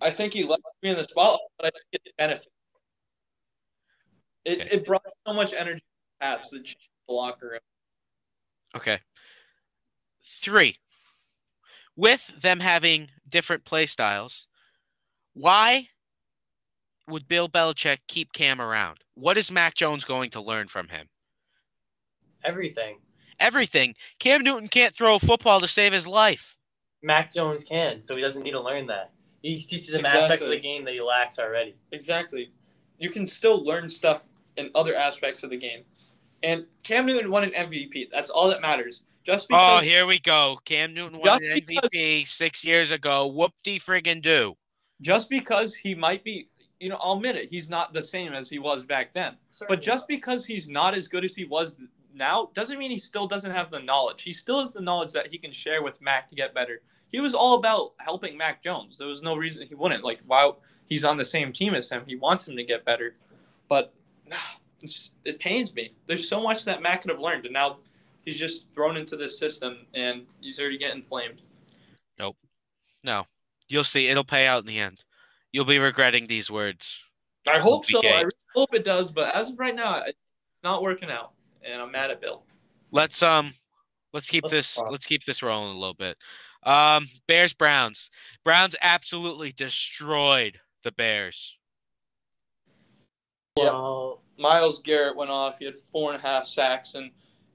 I think he left me in the spotlight, but I think it benefit. It, Okay. it brought so much energy to the Pats that changed the locker room. Okay. Three. With them having different play styles, why would Bill Belichick keep Cam around? What is Mac Jones going to learn from him? Everything. Everything. Cam Newton can't throw a football to save his life. Mac Jones can, so he doesn't need to learn that. He teaches him aspects of the game that he lacks already. Exactly. You can still learn stuff in other aspects of the game. And Cam Newton won an MVP. That's all that matters. Just Oh, here we go. Cam Newton won Just an because- MVP six years ago. Whoop de friggin' do. just because he might be, you know, I'll admit it, he's not the same as he was back then. But just because he's not as good as he was now doesn't mean he still doesn't have the knowledge. He still has the knowledge that he can share with Mac to get better. He was all about helping Mac Jones. There was no reason he wouldn't. Like, while he's on the same team as him, he wants him to get better. But it's just, it pains me. There's so much that Mac could have learned, and now he's just thrown into this system, and he's already getting flamed. Nope. No. You'll see. It'll pay out in the end. You'll be regretting these words. I hope so. Okay. I really hope it does, but as of right now, it's not working out, and I'm mad at Bill. Let's um let's keep this let's keep this rolling a little bit. Um Bears Browns. Browns absolutely destroyed the Bears. Yeah. Well, Myles Garrett went off. He had four and a half sacks, and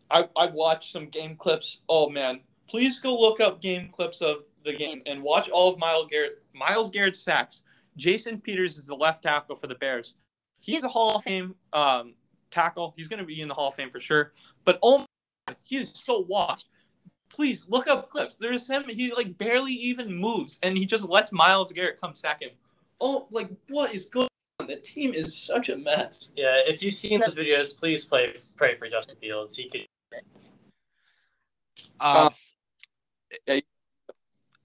I I watched some game clips. Oh man, please go look up game clips of the game and watch all of Myles Garrett Myles Garrett's sacks. Jason Peters is the left tackle for the Bears. He's a Hall of Fame um, tackle. He's going to be in the Hall of Fame for sure. But oh, my God, he is so washed. Please look up clips. There's him. He like barely even moves, and he just lets Myles Garrett come sack him. Oh, like what is going on? The team is such a mess. yeah, if you've seen those videos, please play, pray for Justin Fields. He could. Um, yeah.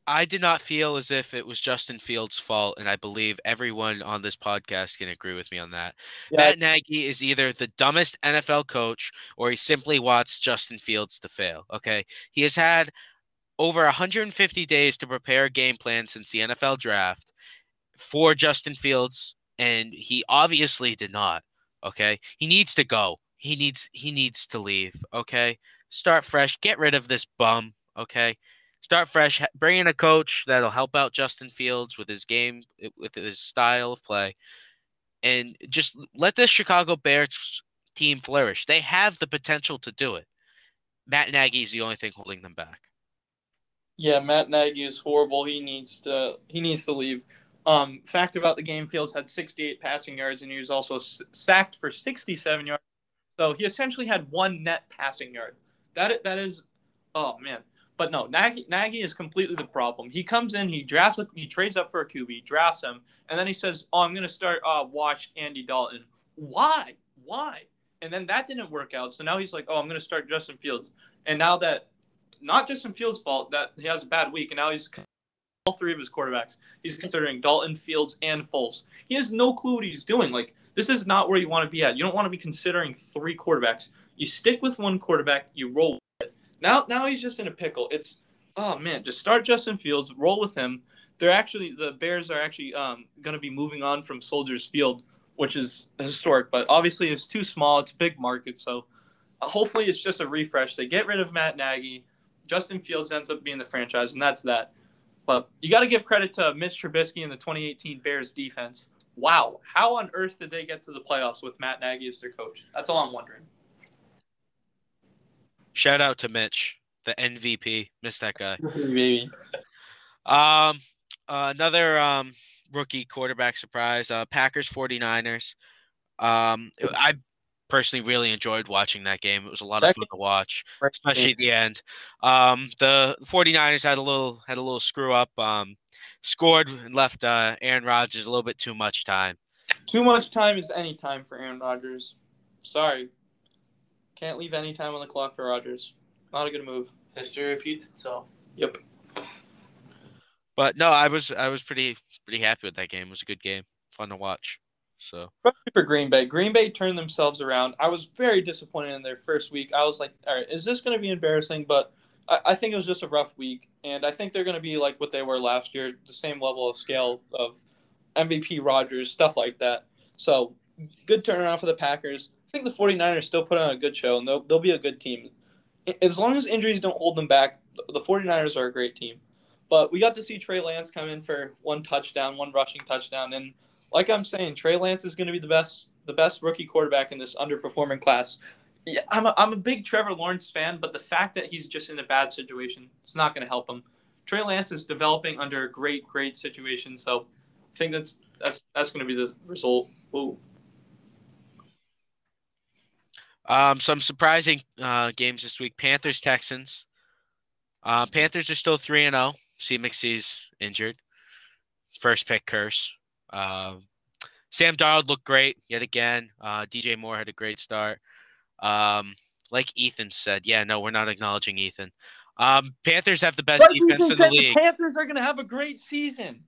I did not feel as if it was Justin Fields' fault, and I believe everyone on this podcast can agree with me on that. Yeah. Matt Nagy is either the dumbest NFL coach or he simply wants Justin Fields to fail. Okay. He has had over 150 days to prepare a game plan since the NFL draft for Justin Fields, and he obviously did not. Okay. He needs to go. He needs he needs to leave. Okay. Start fresh. Get rid of this bum. Okay. Start fresh. Bring in a coach that'll help out Justin Fields with his game, with his style of play and just let this Chicago Bears team flourish. They have the potential to do it. Matt Nagy is the only thing holding them back. Yeah, Matt Nagy is horrible. He needs to he needs to leave. Um, fact about the game: Fields had 68 passing yards, and he was also sacked for 67 yards. So he essentially had one net passing yard. That that is, oh man. But no, Nagy, Nagy is completely the problem. He comes in, he drafts, he trades up for a QB, drafts him, and then he says, "Oh, I'm going to start uh, watch Andy Dalton." Why? Why? And then that didn't work out. So now he's like, "Oh, I'm going to start Justin Fields." And now that not Justin Fields' fault that he has a bad week, and now he's all three of his quarterbacks. He's considering Dalton, Fields, and Foles. He has no clue what he's doing. Like this is not where you want to be at. You don't want to be considering three quarterbacks. You stick with one quarterback. You roll. Now, now he's just in a pickle. It's oh man, just start Justin Fields, roll with him. They're actually the Bears are actually um, going to be moving on from Soldiers Field, which is historic, but obviously it's too small. It's a big market, so uh, hopefully it's just a refresh. They get rid of Matt Nagy. Justin Fields ends up being the franchise, and that's that. But you got to give credit to Mitch Trubisky and the 2018 Bears defense. Wow, how on earth did they get to the playoffs with Matt Nagy as their coach? That's all I'm wondering. Shout out to Mitch, the MVP. Missed that guy. Maybe. Um, uh, another um rookie quarterback surprise. Uh, Packers 49ers. Um, I personally really enjoyed watching that game. It was a lot of fun to watch, especially at the end. Um, the 49ers had a little had a little screw up. Um, scored and left uh, Aaron Rodgers a little bit too much time. Too much time is any time for Aaron Rodgers. Sorry. Can't leave any time on the clock for Rodgers. Not a good move. History repeats itself. Yep. But no, I was I was pretty pretty happy with that game. It was a good game, fun to watch. So for Green Bay, Green Bay turned themselves around. I was very disappointed in their first week. I was like, all right, is this going to be embarrassing? But I, I, think it was just a rough week, and I think they're going to be like what they were last year, the same level of scale of MVP Rodgers, stuff like that. So good turnaround for the Packers. Think the 49ers still put on a good show, and they'll, they'll be a good team. As long as injuries don't hold them back, the 49ers are a great team. But we got to see Trey Lance come in for one touchdown, one rushing touchdown, and – like I'm saying, Trey Lance is going to be the best the best rookie quarterback in this underperforming class. Yeah, I'm a, I'm a big Trevor Lawrence fan, but the fact that he's just in a bad situation is not going to help him. Trey Lance is developing under a great great situation, so I think that's that's that's going to be the result. Whoa. Um, some surprising uh, games this week: Panthers Texans. Uh, Panthers are still three and zero. Oh. CMC's injured. First pick curse. Uh, Sam Darnold looked great yet again. Uh, DJ Moore had a great start. Um, like Ethan said, yeah, no, we're not acknowledging Ethan. Um, Panthers have the best what defense in the league. The Panthers are going to have a great season.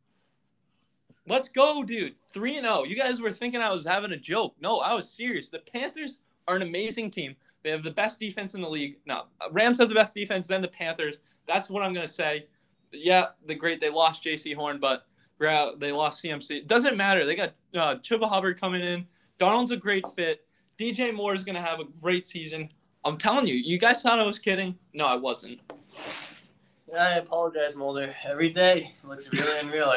Let's go, dude. 3 and 0. You guys were thinking I was having a joke. No, I was serious. The Panthers are an amazing team. They have the best defense in the league. No, Rams have the best defense, then the Panthers. That's what I'm going to say. Yeah, the great. They lost Jaycee Horn, but they lost CMC. It doesn't matter. They got uh, Chuba Hubbard coming in. Darnold's a great fit. DJ Moore is going to have a great season. I'm telling you, you guys thought I was kidding. No, I wasn't. I apologize, Mulder. Every day looks really unreal.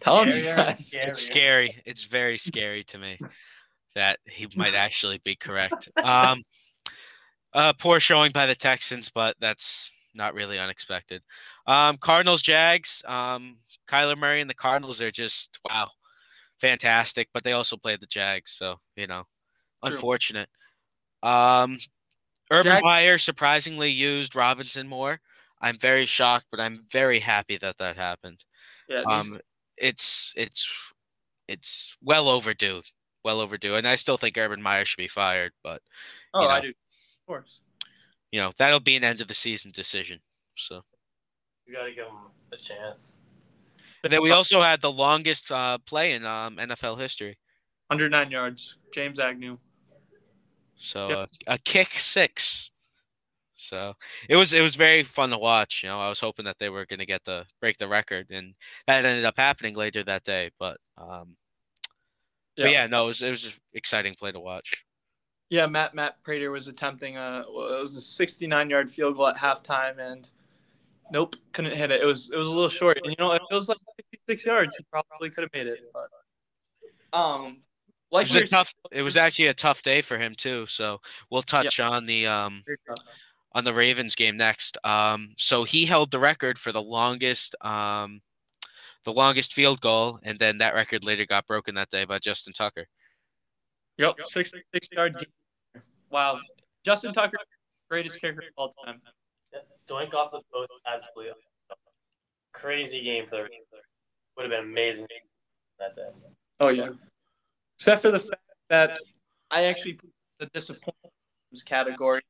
Telling you guys. It's scary. It's very scary to me that he might actually be correct. Um, uh, poor showing by the Texans, but that's not really unexpected. Um, Cardinals, Jags. Um, Kyler Murray and the Cardinals are just wow, fantastic. But they also played the Jags, so you know, True. unfortunate. Um, Urban Jag- Meyer surprisingly used Robinson more. I'm very shocked, but I'm very happy that that happened. Yeah, um, it's it's it's well overdue, well overdue, and I still think Urban Meyer should be fired. But oh, you know, I do, of course. You know that'll be an end of the season decision. So you got to give him a chance. But then we also had the longest uh, play in um, NFL history. 109 yards, Jamal Agnew. So yep. uh, a kick six. So it was it was very fun to watch. You know, I was hoping that they were going to get the break the record, and that ended up happening later that day. But um, yeah. but yeah, no, it was it was an exciting play to watch. Yeah, Matt Matt Prater was attempting a it was a 69 yard field goal at halftime, and Nope, couldn't hit it. It was it was a little short. And you know, if it was like 66 yards, he probably could have made it. But, um, like it was a tough. It was actually a tough day for him too. So we'll touch yeah. on the um on the Ravens game next. Um, so he held the record for the longest um the longest field goal, and then that record later got broken that day by Justin Tucker. Yep, 66 yard wow. Justin Tucker, greatest kicker of all time. Doink off the post, absolutely crazy game for would have been amazing that day. Oh yeah. Except for the fact that I actually put the disappointments category.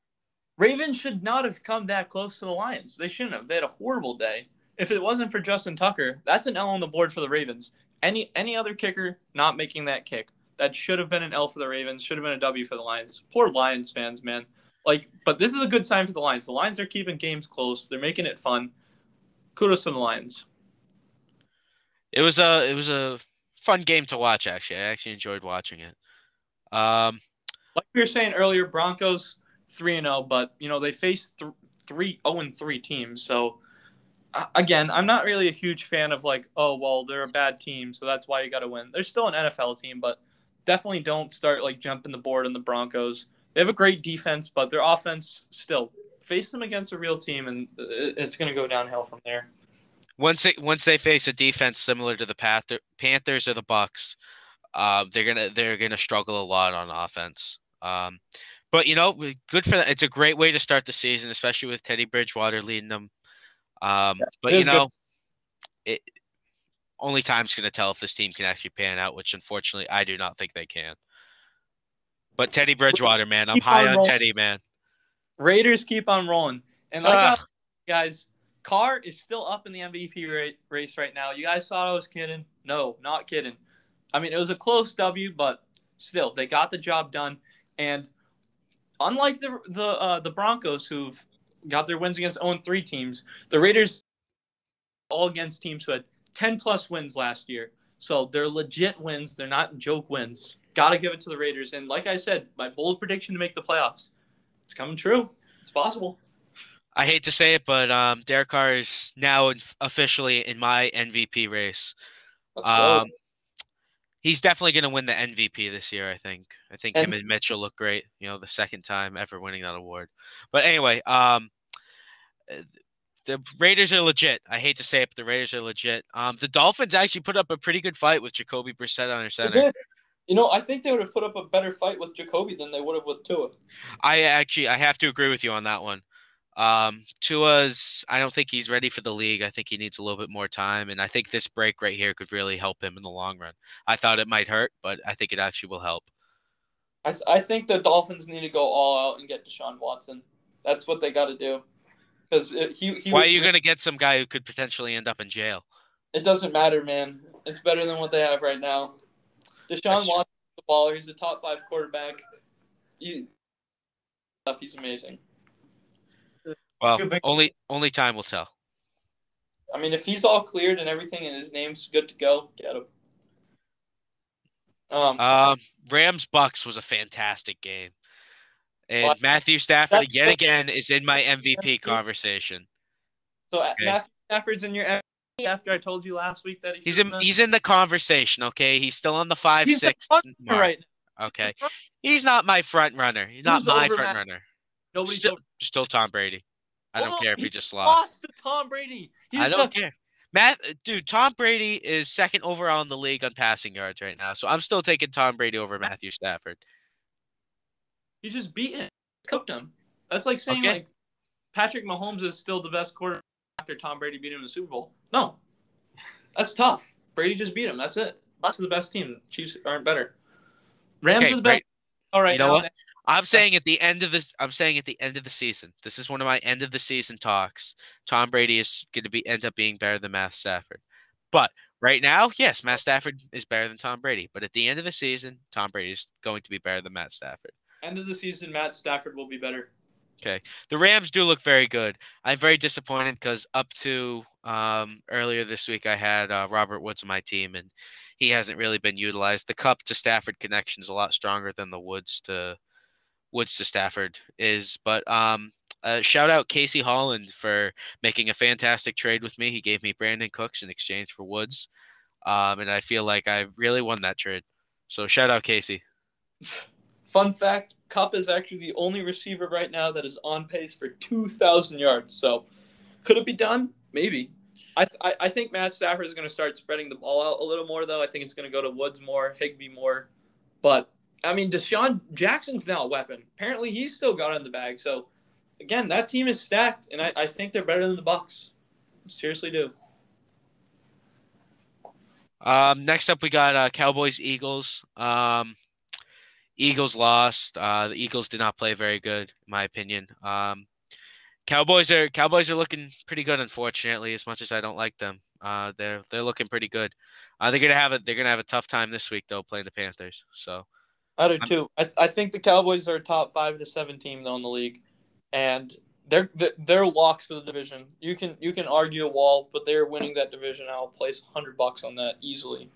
Ravens should not have come that close to the Lions. They shouldn't have. They had a horrible day. If it wasn't for Justin Tucker, that's an L on the board for the Ravens. Any any other kicker not making that kick, that should have been an L for the Ravens. Should have been a W for the Lions. Poor Lions fans, man. Like, but this is a good sign for the Lions. The Lions are keeping games close. They're making it fun. Kudos to the Lions. It was a it was a fun game to watch. Actually, I actually enjoyed watching it. Um, like we were saying earlier, Broncos three and zero, but you know they faced th- three zero and three teams. So again, I'm not really a huge fan of like, oh well, they're a bad team, so that's why you got to win. They're still an NFL team, but definitely don't start like jumping the board on the Broncos. They have a great defense, but their offense still face them against a real team, and it's going to go downhill from there. Once they once they face a defense similar to the Panther, Panthers or the Bucs, uh, they're gonna they're gonna struggle a lot on offense. Um, but you know, good for them. It's a great way to start the season, especially with Teddy Bridgewater leading them. Um, but you know, it, only time's gonna tell if this team can actually pan out, which unfortunately I do not think they can. But Teddy Bridgewater, man, I'm high on, on Teddy, man. Raiders keep on rolling, and like guys, Carr is still up in the MVP race right now. You guys thought I was kidding? No, not kidding. I mean, it was a close W, but still, they got the job done. And unlike the the uh, the Broncos, who've got their wins against 0 3 teams, the Raiders all against teams who had 10 plus wins last year. So they're legit wins. They're not joke wins. Got to give it to the Raiders. And like I said, my bold prediction to make the playoffs, it's coming true. It's possible. I hate to say it, but um, Derek Carr is now officially in my MVP race. Um, he's definitely going to win the MVP this year. I think. I think and, him and Mitchell look great. You know, the second time ever winning that award. But anyway, um, the Raiders are legit. I hate to say it, but the Raiders are legit. Um, the Dolphins actually put up a pretty good fight with Jacoby Brissett on their center. You know, I think they would have put up a better fight with Jacoby than they would have with Tua. I actually, I have to agree with you on that one. Um, Tua's, I don't think he's ready for the league. I think he needs a little bit more time, and I think this break right here could really help him in the long run. I thought it might hurt, but I think it actually will help. I, I think the Dolphins need to go all out and get Deshaun Watson. That's what they got to do. Because he, he. Why are you going to get some guy who could potentially end up in jail? It doesn't matter, man. It's better than what they have right now. Deshaun Watson, the baller. He's a top five quarterback. He, he's amazing. Well, only only time will tell. I mean, if he's all cleared and everything, and his name's good to go, get him. Um, um Rams Bucks was a fantastic game, and well, Matthew Stafford yet again is in my MVP conversation. So uh, okay. Matthew Stafford's in your MVP after I told you last week that he's in. He's in the conversation. Okay, he's still on the five he's six. Right. Okay, he's not my front runner. He's not my front Matt? runner. Nobody's still, still Tom Brady. I don't oh, care if he just lost. Lost to Tom Brady. He's I don't care. Matt, dude, Tom Brady is second overall in the league on passing yards right now, so I'm still taking Tom Brady over Matthew Stafford. He just beat him, cooked him. That's like saying okay. like Patrick Mahomes is still the best quarterback after Tom Brady beat him in the Super Bowl. No, that's tough. Brady just beat him. That's it. Bucs are the best team. Chiefs aren't better. Rams okay, are the best. All right, you know what? I'm saying at the end of this, I'm saying at the end of the season, this is one of my end of the season talks. Tom Brady is going to be end up being better than Matt Stafford, but right now, yes, Matt Stafford is better than Tom Brady. But at the end of the season, Tom Brady is going to be better than Matt Stafford. End of the season, Matt Stafford will be better. Okay, the Rams do look very good. I'm very disappointed because up to um, earlier this week, I had uh, Robert Woods on my team, and he hasn't really been utilized. The Kupp to Stafford connection is a lot stronger than the Woods to Woods to Stafford is. But um, uh, shout out Casey Holland for making a fantastic trade with me. He gave me Brandin Cooks in exchange for Woods, um, and I feel like I really won that trade. So shout out Casey. Fun fact: Kupp is actually the only receiver right now that is on pace for two thousand yards. So could it be done? Maybe. I, th- I think Matt Stafford is going to start spreading the ball out a little more, though. I think it's going to go to Woods more, Higbee more. But I mean, DeSean Jackson's now a weapon. Apparently, he's still got in the bag. So, again, that team is stacked, and I, I think they're better than the Bucs. Seriously, do. Um, next up, we got uh, Cowboys Eagles. Um, Eagles lost. Uh, the Eagles did not play very good, in my opinion. Um, Cowboys are Cowboys are looking pretty good, unfortunately. As much as I don't like them, uh, they're they're looking pretty good. Uh, they're gonna have a they're gonna have a tough time this week though, playing the Panthers. So I do too. I, th- I think the Cowboys are a top five to seven team though in the league, and they're they're locks for the division. You can you can argue a wall, but they're winning that division. I'll place hundred bucks on that easily.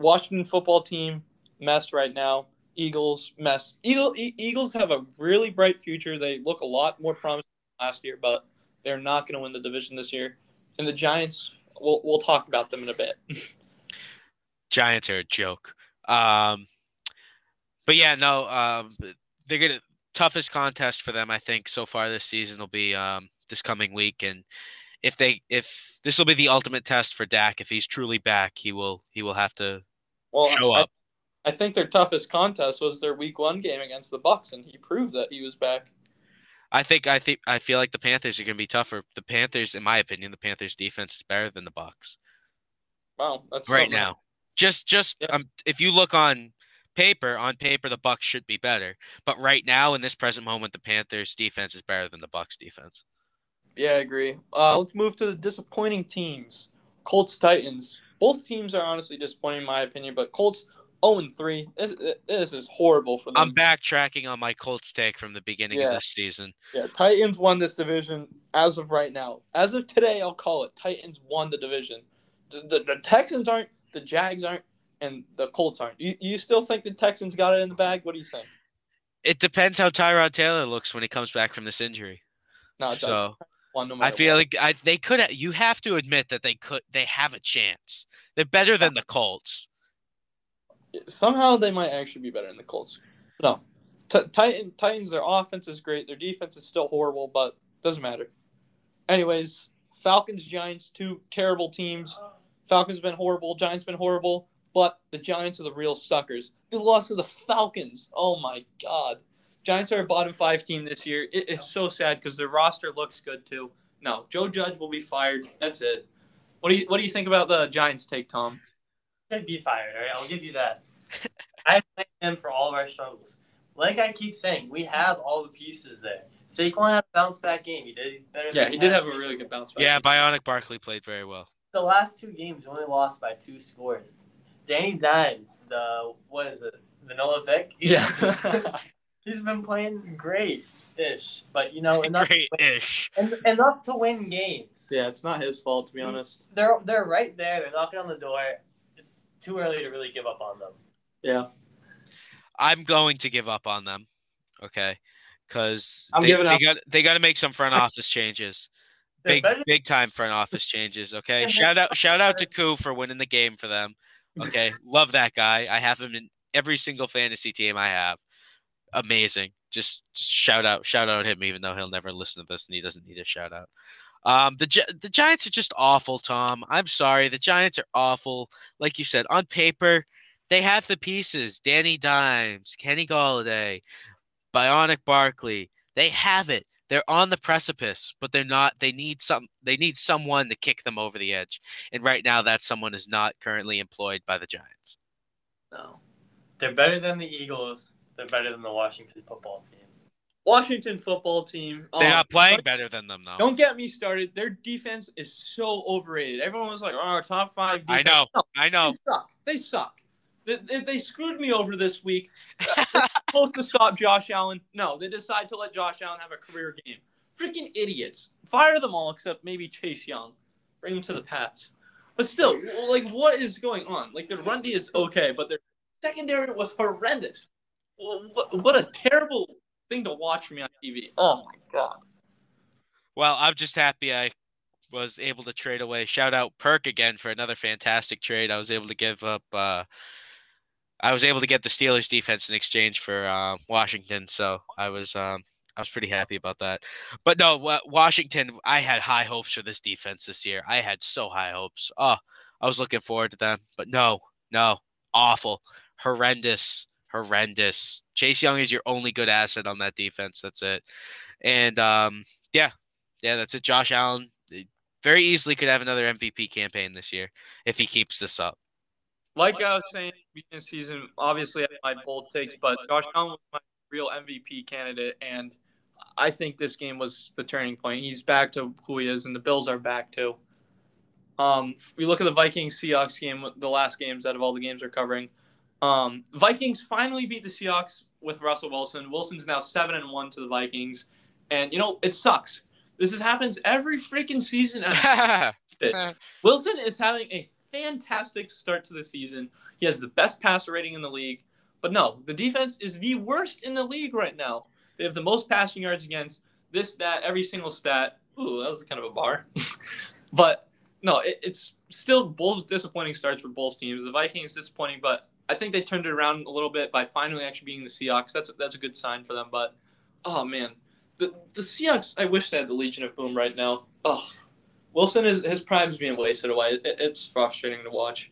Washington football team mess right now. Eagles mess. Eagle, e- Eagles have a really bright future. They look a lot more promising than last year, but they're not going to win the division this year. And the Giants, we'll we'll talk about them in a bit. Giants are a joke. Um, but yeah, no, um, they're gonna toughest contest for them. I think so far this season will be um, this coming week, and if they if this will be the ultimate test for Dak, if he's truly back, he will he will have to well, show I, up. I think their toughest contest was their week one game against the Bucs, and he proved that he was back. I think I think I feel like the Panthers are going to be tougher. The Panthers, in my opinion, the Panthers defense is better than the Bucs Wow, that's right something. now. Just just Yeah. um, if you look on paper, on paper the Bucs should be better, but right now in this present moment, the Panthers defense is better than the Bucs defense. Yeah, I agree. Uh, let's move to the disappointing teams. Colts Titans. Both teams are honestly disappointing in my opinion, but Colts 0 and 3. This, this is horrible for them. I'm backtracking on my Colts take from the beginning of this season. Yeah, Titans won this division as of right now. As of today, I'll call it. Titans won the division. The, the, the Texans aren't, the Jags aren't, and the Colts aren't. You, you still think the Texans got it in the bag? What do you think? It depends how Tyrod Taylor looks when he comes back from this injury. No, it doesn't. so no I feel what. like I, they could. You have to admit that they could. They have a chance. They're better than the Colts. Somehow they might actually be better than the Colts. No, T- Titan, Titans. Their offense is great. Their defense is still horrible, but doesn't matter. Anyways, Falcons, Giants, two terrible teams. Falcons been horrible. Giants been horrible. But the Giants are the real suckers. They lost to the Falcons. Oh my God. Giants are a bottom five team this year. It is so sad because their roster looks good too. No, Joe Judge will be fired. That's it. What do you What do you think about the Giants take, Tom? Should be fired. All right, I'll give you that. I blame him for all of our struggles. Like I keep saying, we have all the pieces there. Saquon had a bounce back game. He did better. Yeah, than he did have a recently. really good bounce back. Yeah, Bionic Barkley played very well. The last two games, we only lost by two scores. Danny Dimes, the what is it? Vanilla Vic. Yeah. he's been playing great ish, but you know enough Great-ish. en- enough to win games. yeah, it's not his fault to be honest. They're they're right there. They're knocking on the door. It's too early to really give up on them. Yeah. I'm going to give up on them. Okay, because they, they got they got to make some front office changes. They're Big better- big time front office changes. Okay, shout out shout out to Koo for winning the game for them. Okay, love that guy. I have him in every single fantasy team I have. Amazing. Just, just shout out shout out him, even though he'll never listen to this and he doesn't need a shout out. Um, the the Giants are just awful, Tom. I'm sorry, the Giants are awful. Like you said, on paper, they have the pieces: Danny Dimes, Kenny Golladay, Bionic Barkley. They have it. They're on the precipice, but they're not. They need some. They need someone to kick them over the edge, and right now, that someone is not currently employed by the Giants. No, they're better than the Eagles. They're better than the Washington football team. Washington football team. They're um, not playing better than them, though. Don't get me started. Their defense is so overrated. Everyone was like, "Oh, top five." I know. No, I know. They suck. They suck. They, they, they screwed me over this week. Supposed to stop Josh Allen. No, they decide to let Josh Allen have a career game. Freaking idiots. Fire them all except maybe Chase Young. Bring him to the Pats. But still, like, what is going on? Like, their run D is okay, but their secondary was horrendous. What, what a terrible thing to watch me on TV. Oh my god. Well, I'm just happy I was able to trade away. Shout out Perk again for another fantastic trade. I was able to give up. Uh, I was able to get the Steelers defense in exchange for uh, Washington, so I was um, I was pretty happy about that. But no, Washington. I had high hopes for this defense this year. I had so high hopes. Oh, I was looking forward to them, but no, no, awful, horrendous, horrendous. Chase Young is your only good asset on that defense. That's it. And um, yeah, yeah, that's it. Josh Allen very easily could have another MVP campaign this year if he keeps this up. Like I was saying, beginning season, obviously I have my bold takes, but Josh Allen was my real MVP candidate, and I think this game was the turning point. He's back to who he is, and the Bills are back too. Um, we look at the Vikings Seahawks game, the last games out of all the games we're covering. Um, Vikings finally beat the Seahawks with Russell Wilson. Wilson's now seven and one to the Vikings, and you know it sucks. This is, happens every freaking season. Wilson is having a fantastic start to the season. He has the best passer rating in the league, but no, the defense is the worst in the league right now. They have the most passing yards against this, that, every single stat. Ooh, that was kind of a bar, but no, it, it's still both disappointing starts for both teams. The Vikings disappointing, but I think they turned it around a little bit by finally actually beating the Seahawks. That's that's a good sign for them. But oh man, the the Seahawks. I wish they had the Legion of Boom right now. Oh, Wilson is his prime's being wasted away. It, it's frustrating to watch.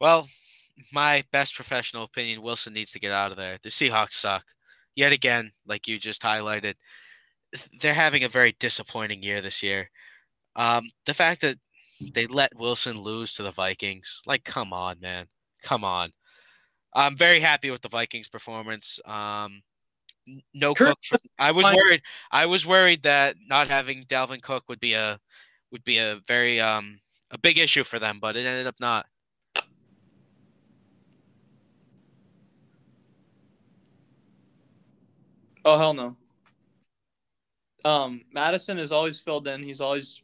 Well, my best professional opinion, Wilson needs to get out of there. The Seahawks suck. Yet again, like you just highlighted, they're having a very disappointing year this year. Um, the fact that they let Wilson lose to the Vikings, like, come on, man, come on. I'm very happy with the Vikings' performance. Um, no Cook. I was worried. I was worried that not having Dalvin Cook would be a would be a very um a big issue for them, but it ended up not. Oh hell no. Um, Mattison is always filled in. He's always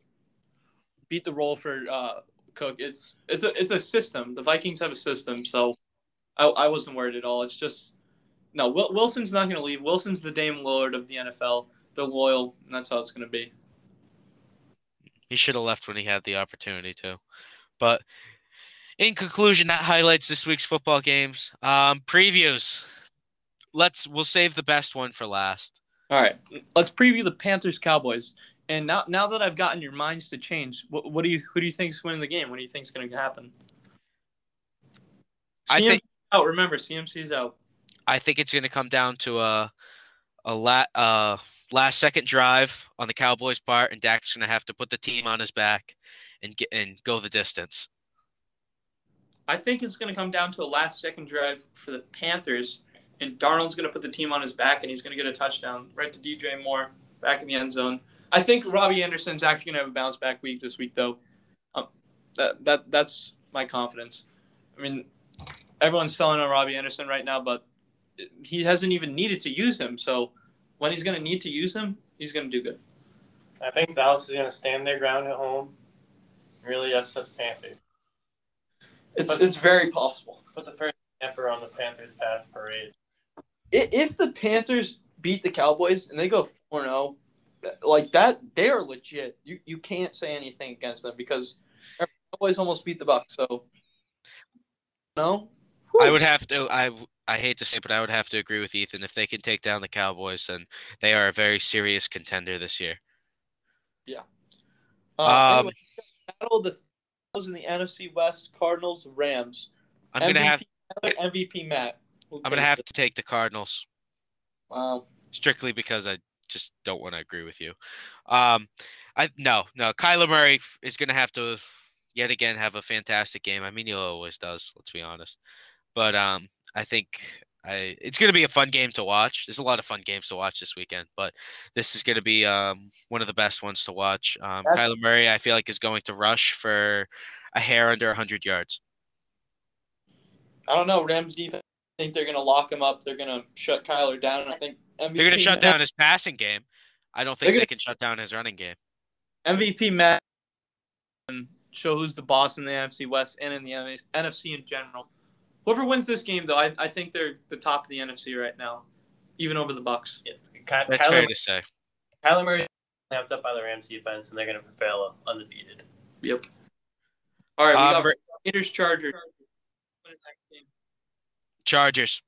beat the role for uh, Cook. It's it's a it's a system. The Vikings have a system, so I, I wasn't worried at all. It's just no. Wilson's not going to leave. Wilson's the Dame Lillard of the NFL. They're loyal, and that's how it's going to be. He should have left when he had the opportunity to. But in conclusion, that highlights this week's football games. Um, previews. Let's we'll save the best one for last. All right, let's preview the Panthers Cowboys. And now, now that I've gotten your minds to change, what, what do you who do you think is winning the game? What do you think is going to happen? I think out. Remember, CMC's out. I think it's going to come down to a a la, uh, last second drive on the Cowboys' part, and Dak's going to have to put the team on his back and get and go the distance. I think it's going to come down to a last second drive for the Panthers, and Darnold's going to put the team on his back, and he's going to get a touchdown right to DJ Moore back in the end zone. I think Robbie Anderson's actually gonna have a bounce back week this week, though. Um, that that that's my confidence. I mean, everyone's selling on Robbie Anderson right now, but he hasn't even needed to use him. So when he's gonna need to use him, he's gonna do good. I think Dallas is gonna stand their ground at home, really upset the Panthers. It's but, it's very possible. Put the first camper on the Panthers pass parade. If the Panthers beat the Cowboys and they go 4 0, like that they are legit. You you can't say anything against them because Cowboys almost beat the Bucs. So no, Whew. I would have to. I I hate to say, but I would have to agree with Ethan. If they can take down the Cowboys, then they are a very serious contender this year. Yeah. Uh, um, anyway, battle of the in the NFC West: Cardinals, Rams. I'm MVP, gonna have MVP Matt. I'm gonna have to take the Cardinals. Wow. Strictly because I just don't want to agree with you. Um, I no no Kyler Murray is going to have to yet again have a fantastic game. I mean, he always does. Let's be honest. But um, I think I it's going to be a fun game to watch. There's a lot of fun games to watch this weekend, but this is going to be um, one of the best ones to watch. Um, Kyler Murray, I feel like, is going to rush for a hair under 100 yards. I don't know. Rams defense. I think they're going to lock him up. They're going to shut Kyler down. I think MVP They're going to shut down his passing game. I don't think they can shut down his running game. MVP Matt and show who's the boss in the NFC West and in the NFC in general. Whoever wins this game, though, I, I think they're the top of the NFC right now, even over the Bucs. Yeah. Ky- That's Kyler, fair to say. Kyler Murray snapped up by the Rams defense, and they're going to prevail undefeated. Yep. All right, we um, got Raiders Chargers. Chargers.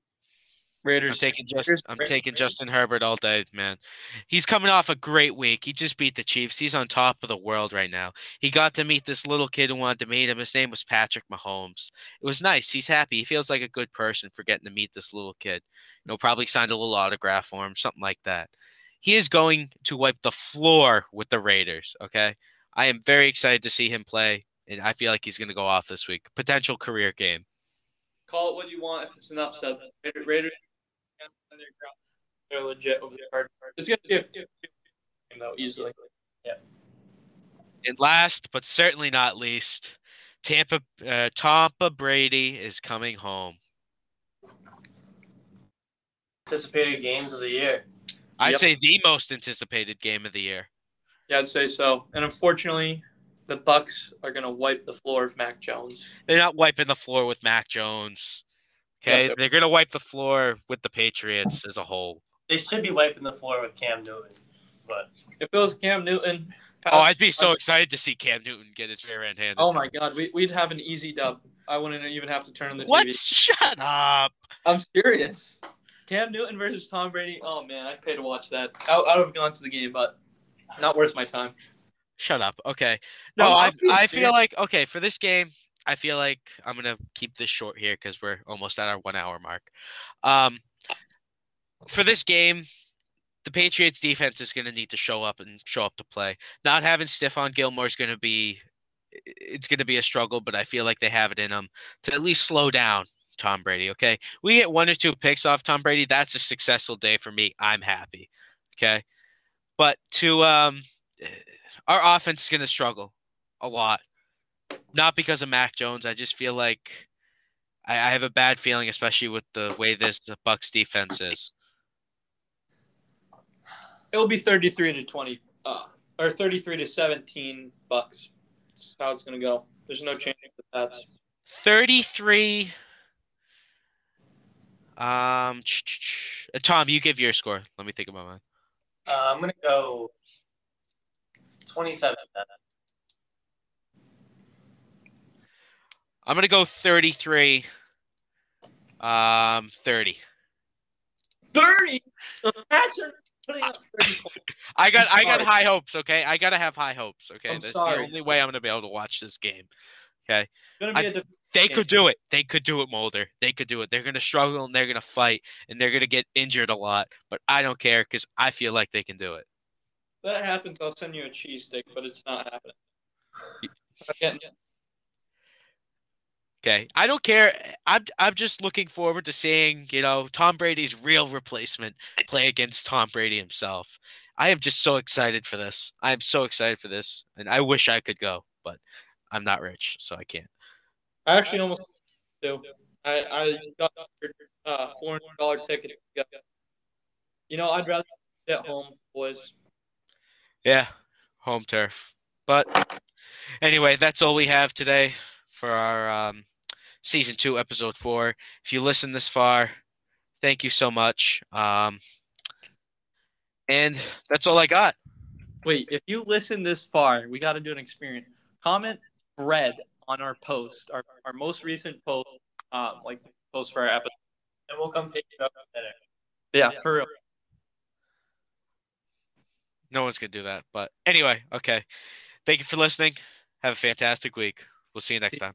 I'm taking just Raiders- I'm Raiders- taking Justin Herbert all day, man. He's coming off a great week. He just beat the Chiefs. He's on top of the world right now. He got to meet this little kid who wanted to meet him. His name was Patrick Mahomes. It was nice. He's happy. He feels like a good person for getting to meet this little kid. You know, probably signed a little autograph for him, something like that. He is going to wipe the floor with the Raiders. Okay. I am very excited to see him play, and I feel like he's going to go off this week. Potential career game. Call it what you want. If it's an upset, Raiders, Raiders they're legit over the card. It's gonna be a game though, easily. Yeah. And last but certainly not least, Tampa uh, Tampa Brady is coming home. Anticipated games of the year. I'd Yep. say the most anticipated game of the year. Yeah, I'd say so. And unfortunately, the Bucs are gonna wipe the floor of Mac Jones. They're not wiping the floor with Mac Jones. Okay, Yes, they're gonna wipe the floor with the Patriots as a whole. They should be wiping the floor with Cam Newton, but If it was Cam Newton, Oh, I'd be so excited to see Cam Newton get his rear end handed. Oh my him. God, we, we'd have an easy dub. I wouldn't even have to turn on the What? TV. Shut up. I'm serious. Cam Newton versus Tom Brady. Oh man, I'd pay to watch that. I, I would have gone to the game, but not worth my time. Shut up. Okay. No, I'm- I I'm being I serious. feel like okay for this game. I feel like I'm gonna keep this short here because we're almost at our one hour mark. Um, for this game, the Patriots defense is gonna need to show up and show up to play. Not having Stephon Gilmore is gonna be it's gonna be a struggle, but I feel like they have it in them to at least slow down Tom Brady. Okay, we get one or two picks off Tom Brady. That's a successful day for me. I'm happy. Okay, but to um our offense is to struggle a lot. Not because of Mac Jones. I just feel like I, I have a bad feeling, especially with the way this the Bucs defense is. It'll be 33 to 20, uh, or 33 to 17 Bucs. That's how it's gonna go. There's no change with that. 33. Um, uh, Tom, you give your score. Let me think about mine. uh, I'm gonna go 27. I'm gonna go 33. Um, 30. 30. The Pats are putting up 30 points. I got I got high hopes. Okay, I gotta have high hopes. Okay, I'm that's sorry. the only way I'm gonna be able to watch this game. Okay. It's gonna be I- They could do it. They could do it, Mulder. They could do it. They're going to struggle and they're going to fight and they're going to get injured a lot. But I don't care because I feel like they can do it. that happens. I'll send you a cheese stick, but it's not happening. Okay. I don't care. I'm I'm just looking forward to seeing, you know, Tom Brady's real replacement play against Tom Brady himself. I am just so excited for this. I am so excited for this. And I wish I could go, but I'm not rich, so I can't. I actually almost do. I I got a uh, four hundred dollar ticket. You know, I'd rather stay at home, boys. Yeah, home turf. But anyway, that's all we have today for our um, season two, episode four. If you listen this far, thank you so much. Um, and that's all I got. Wait, if you listen this far, we got to do an experiment. Comment bread on our post, our, our most recent post, um, like post for our episode. And we'll come take it up at dinner. Yeah, for real. No one's gonna do that. But anyway, okay. Thank you for listening. Have a fantastic week. We'll see you next time.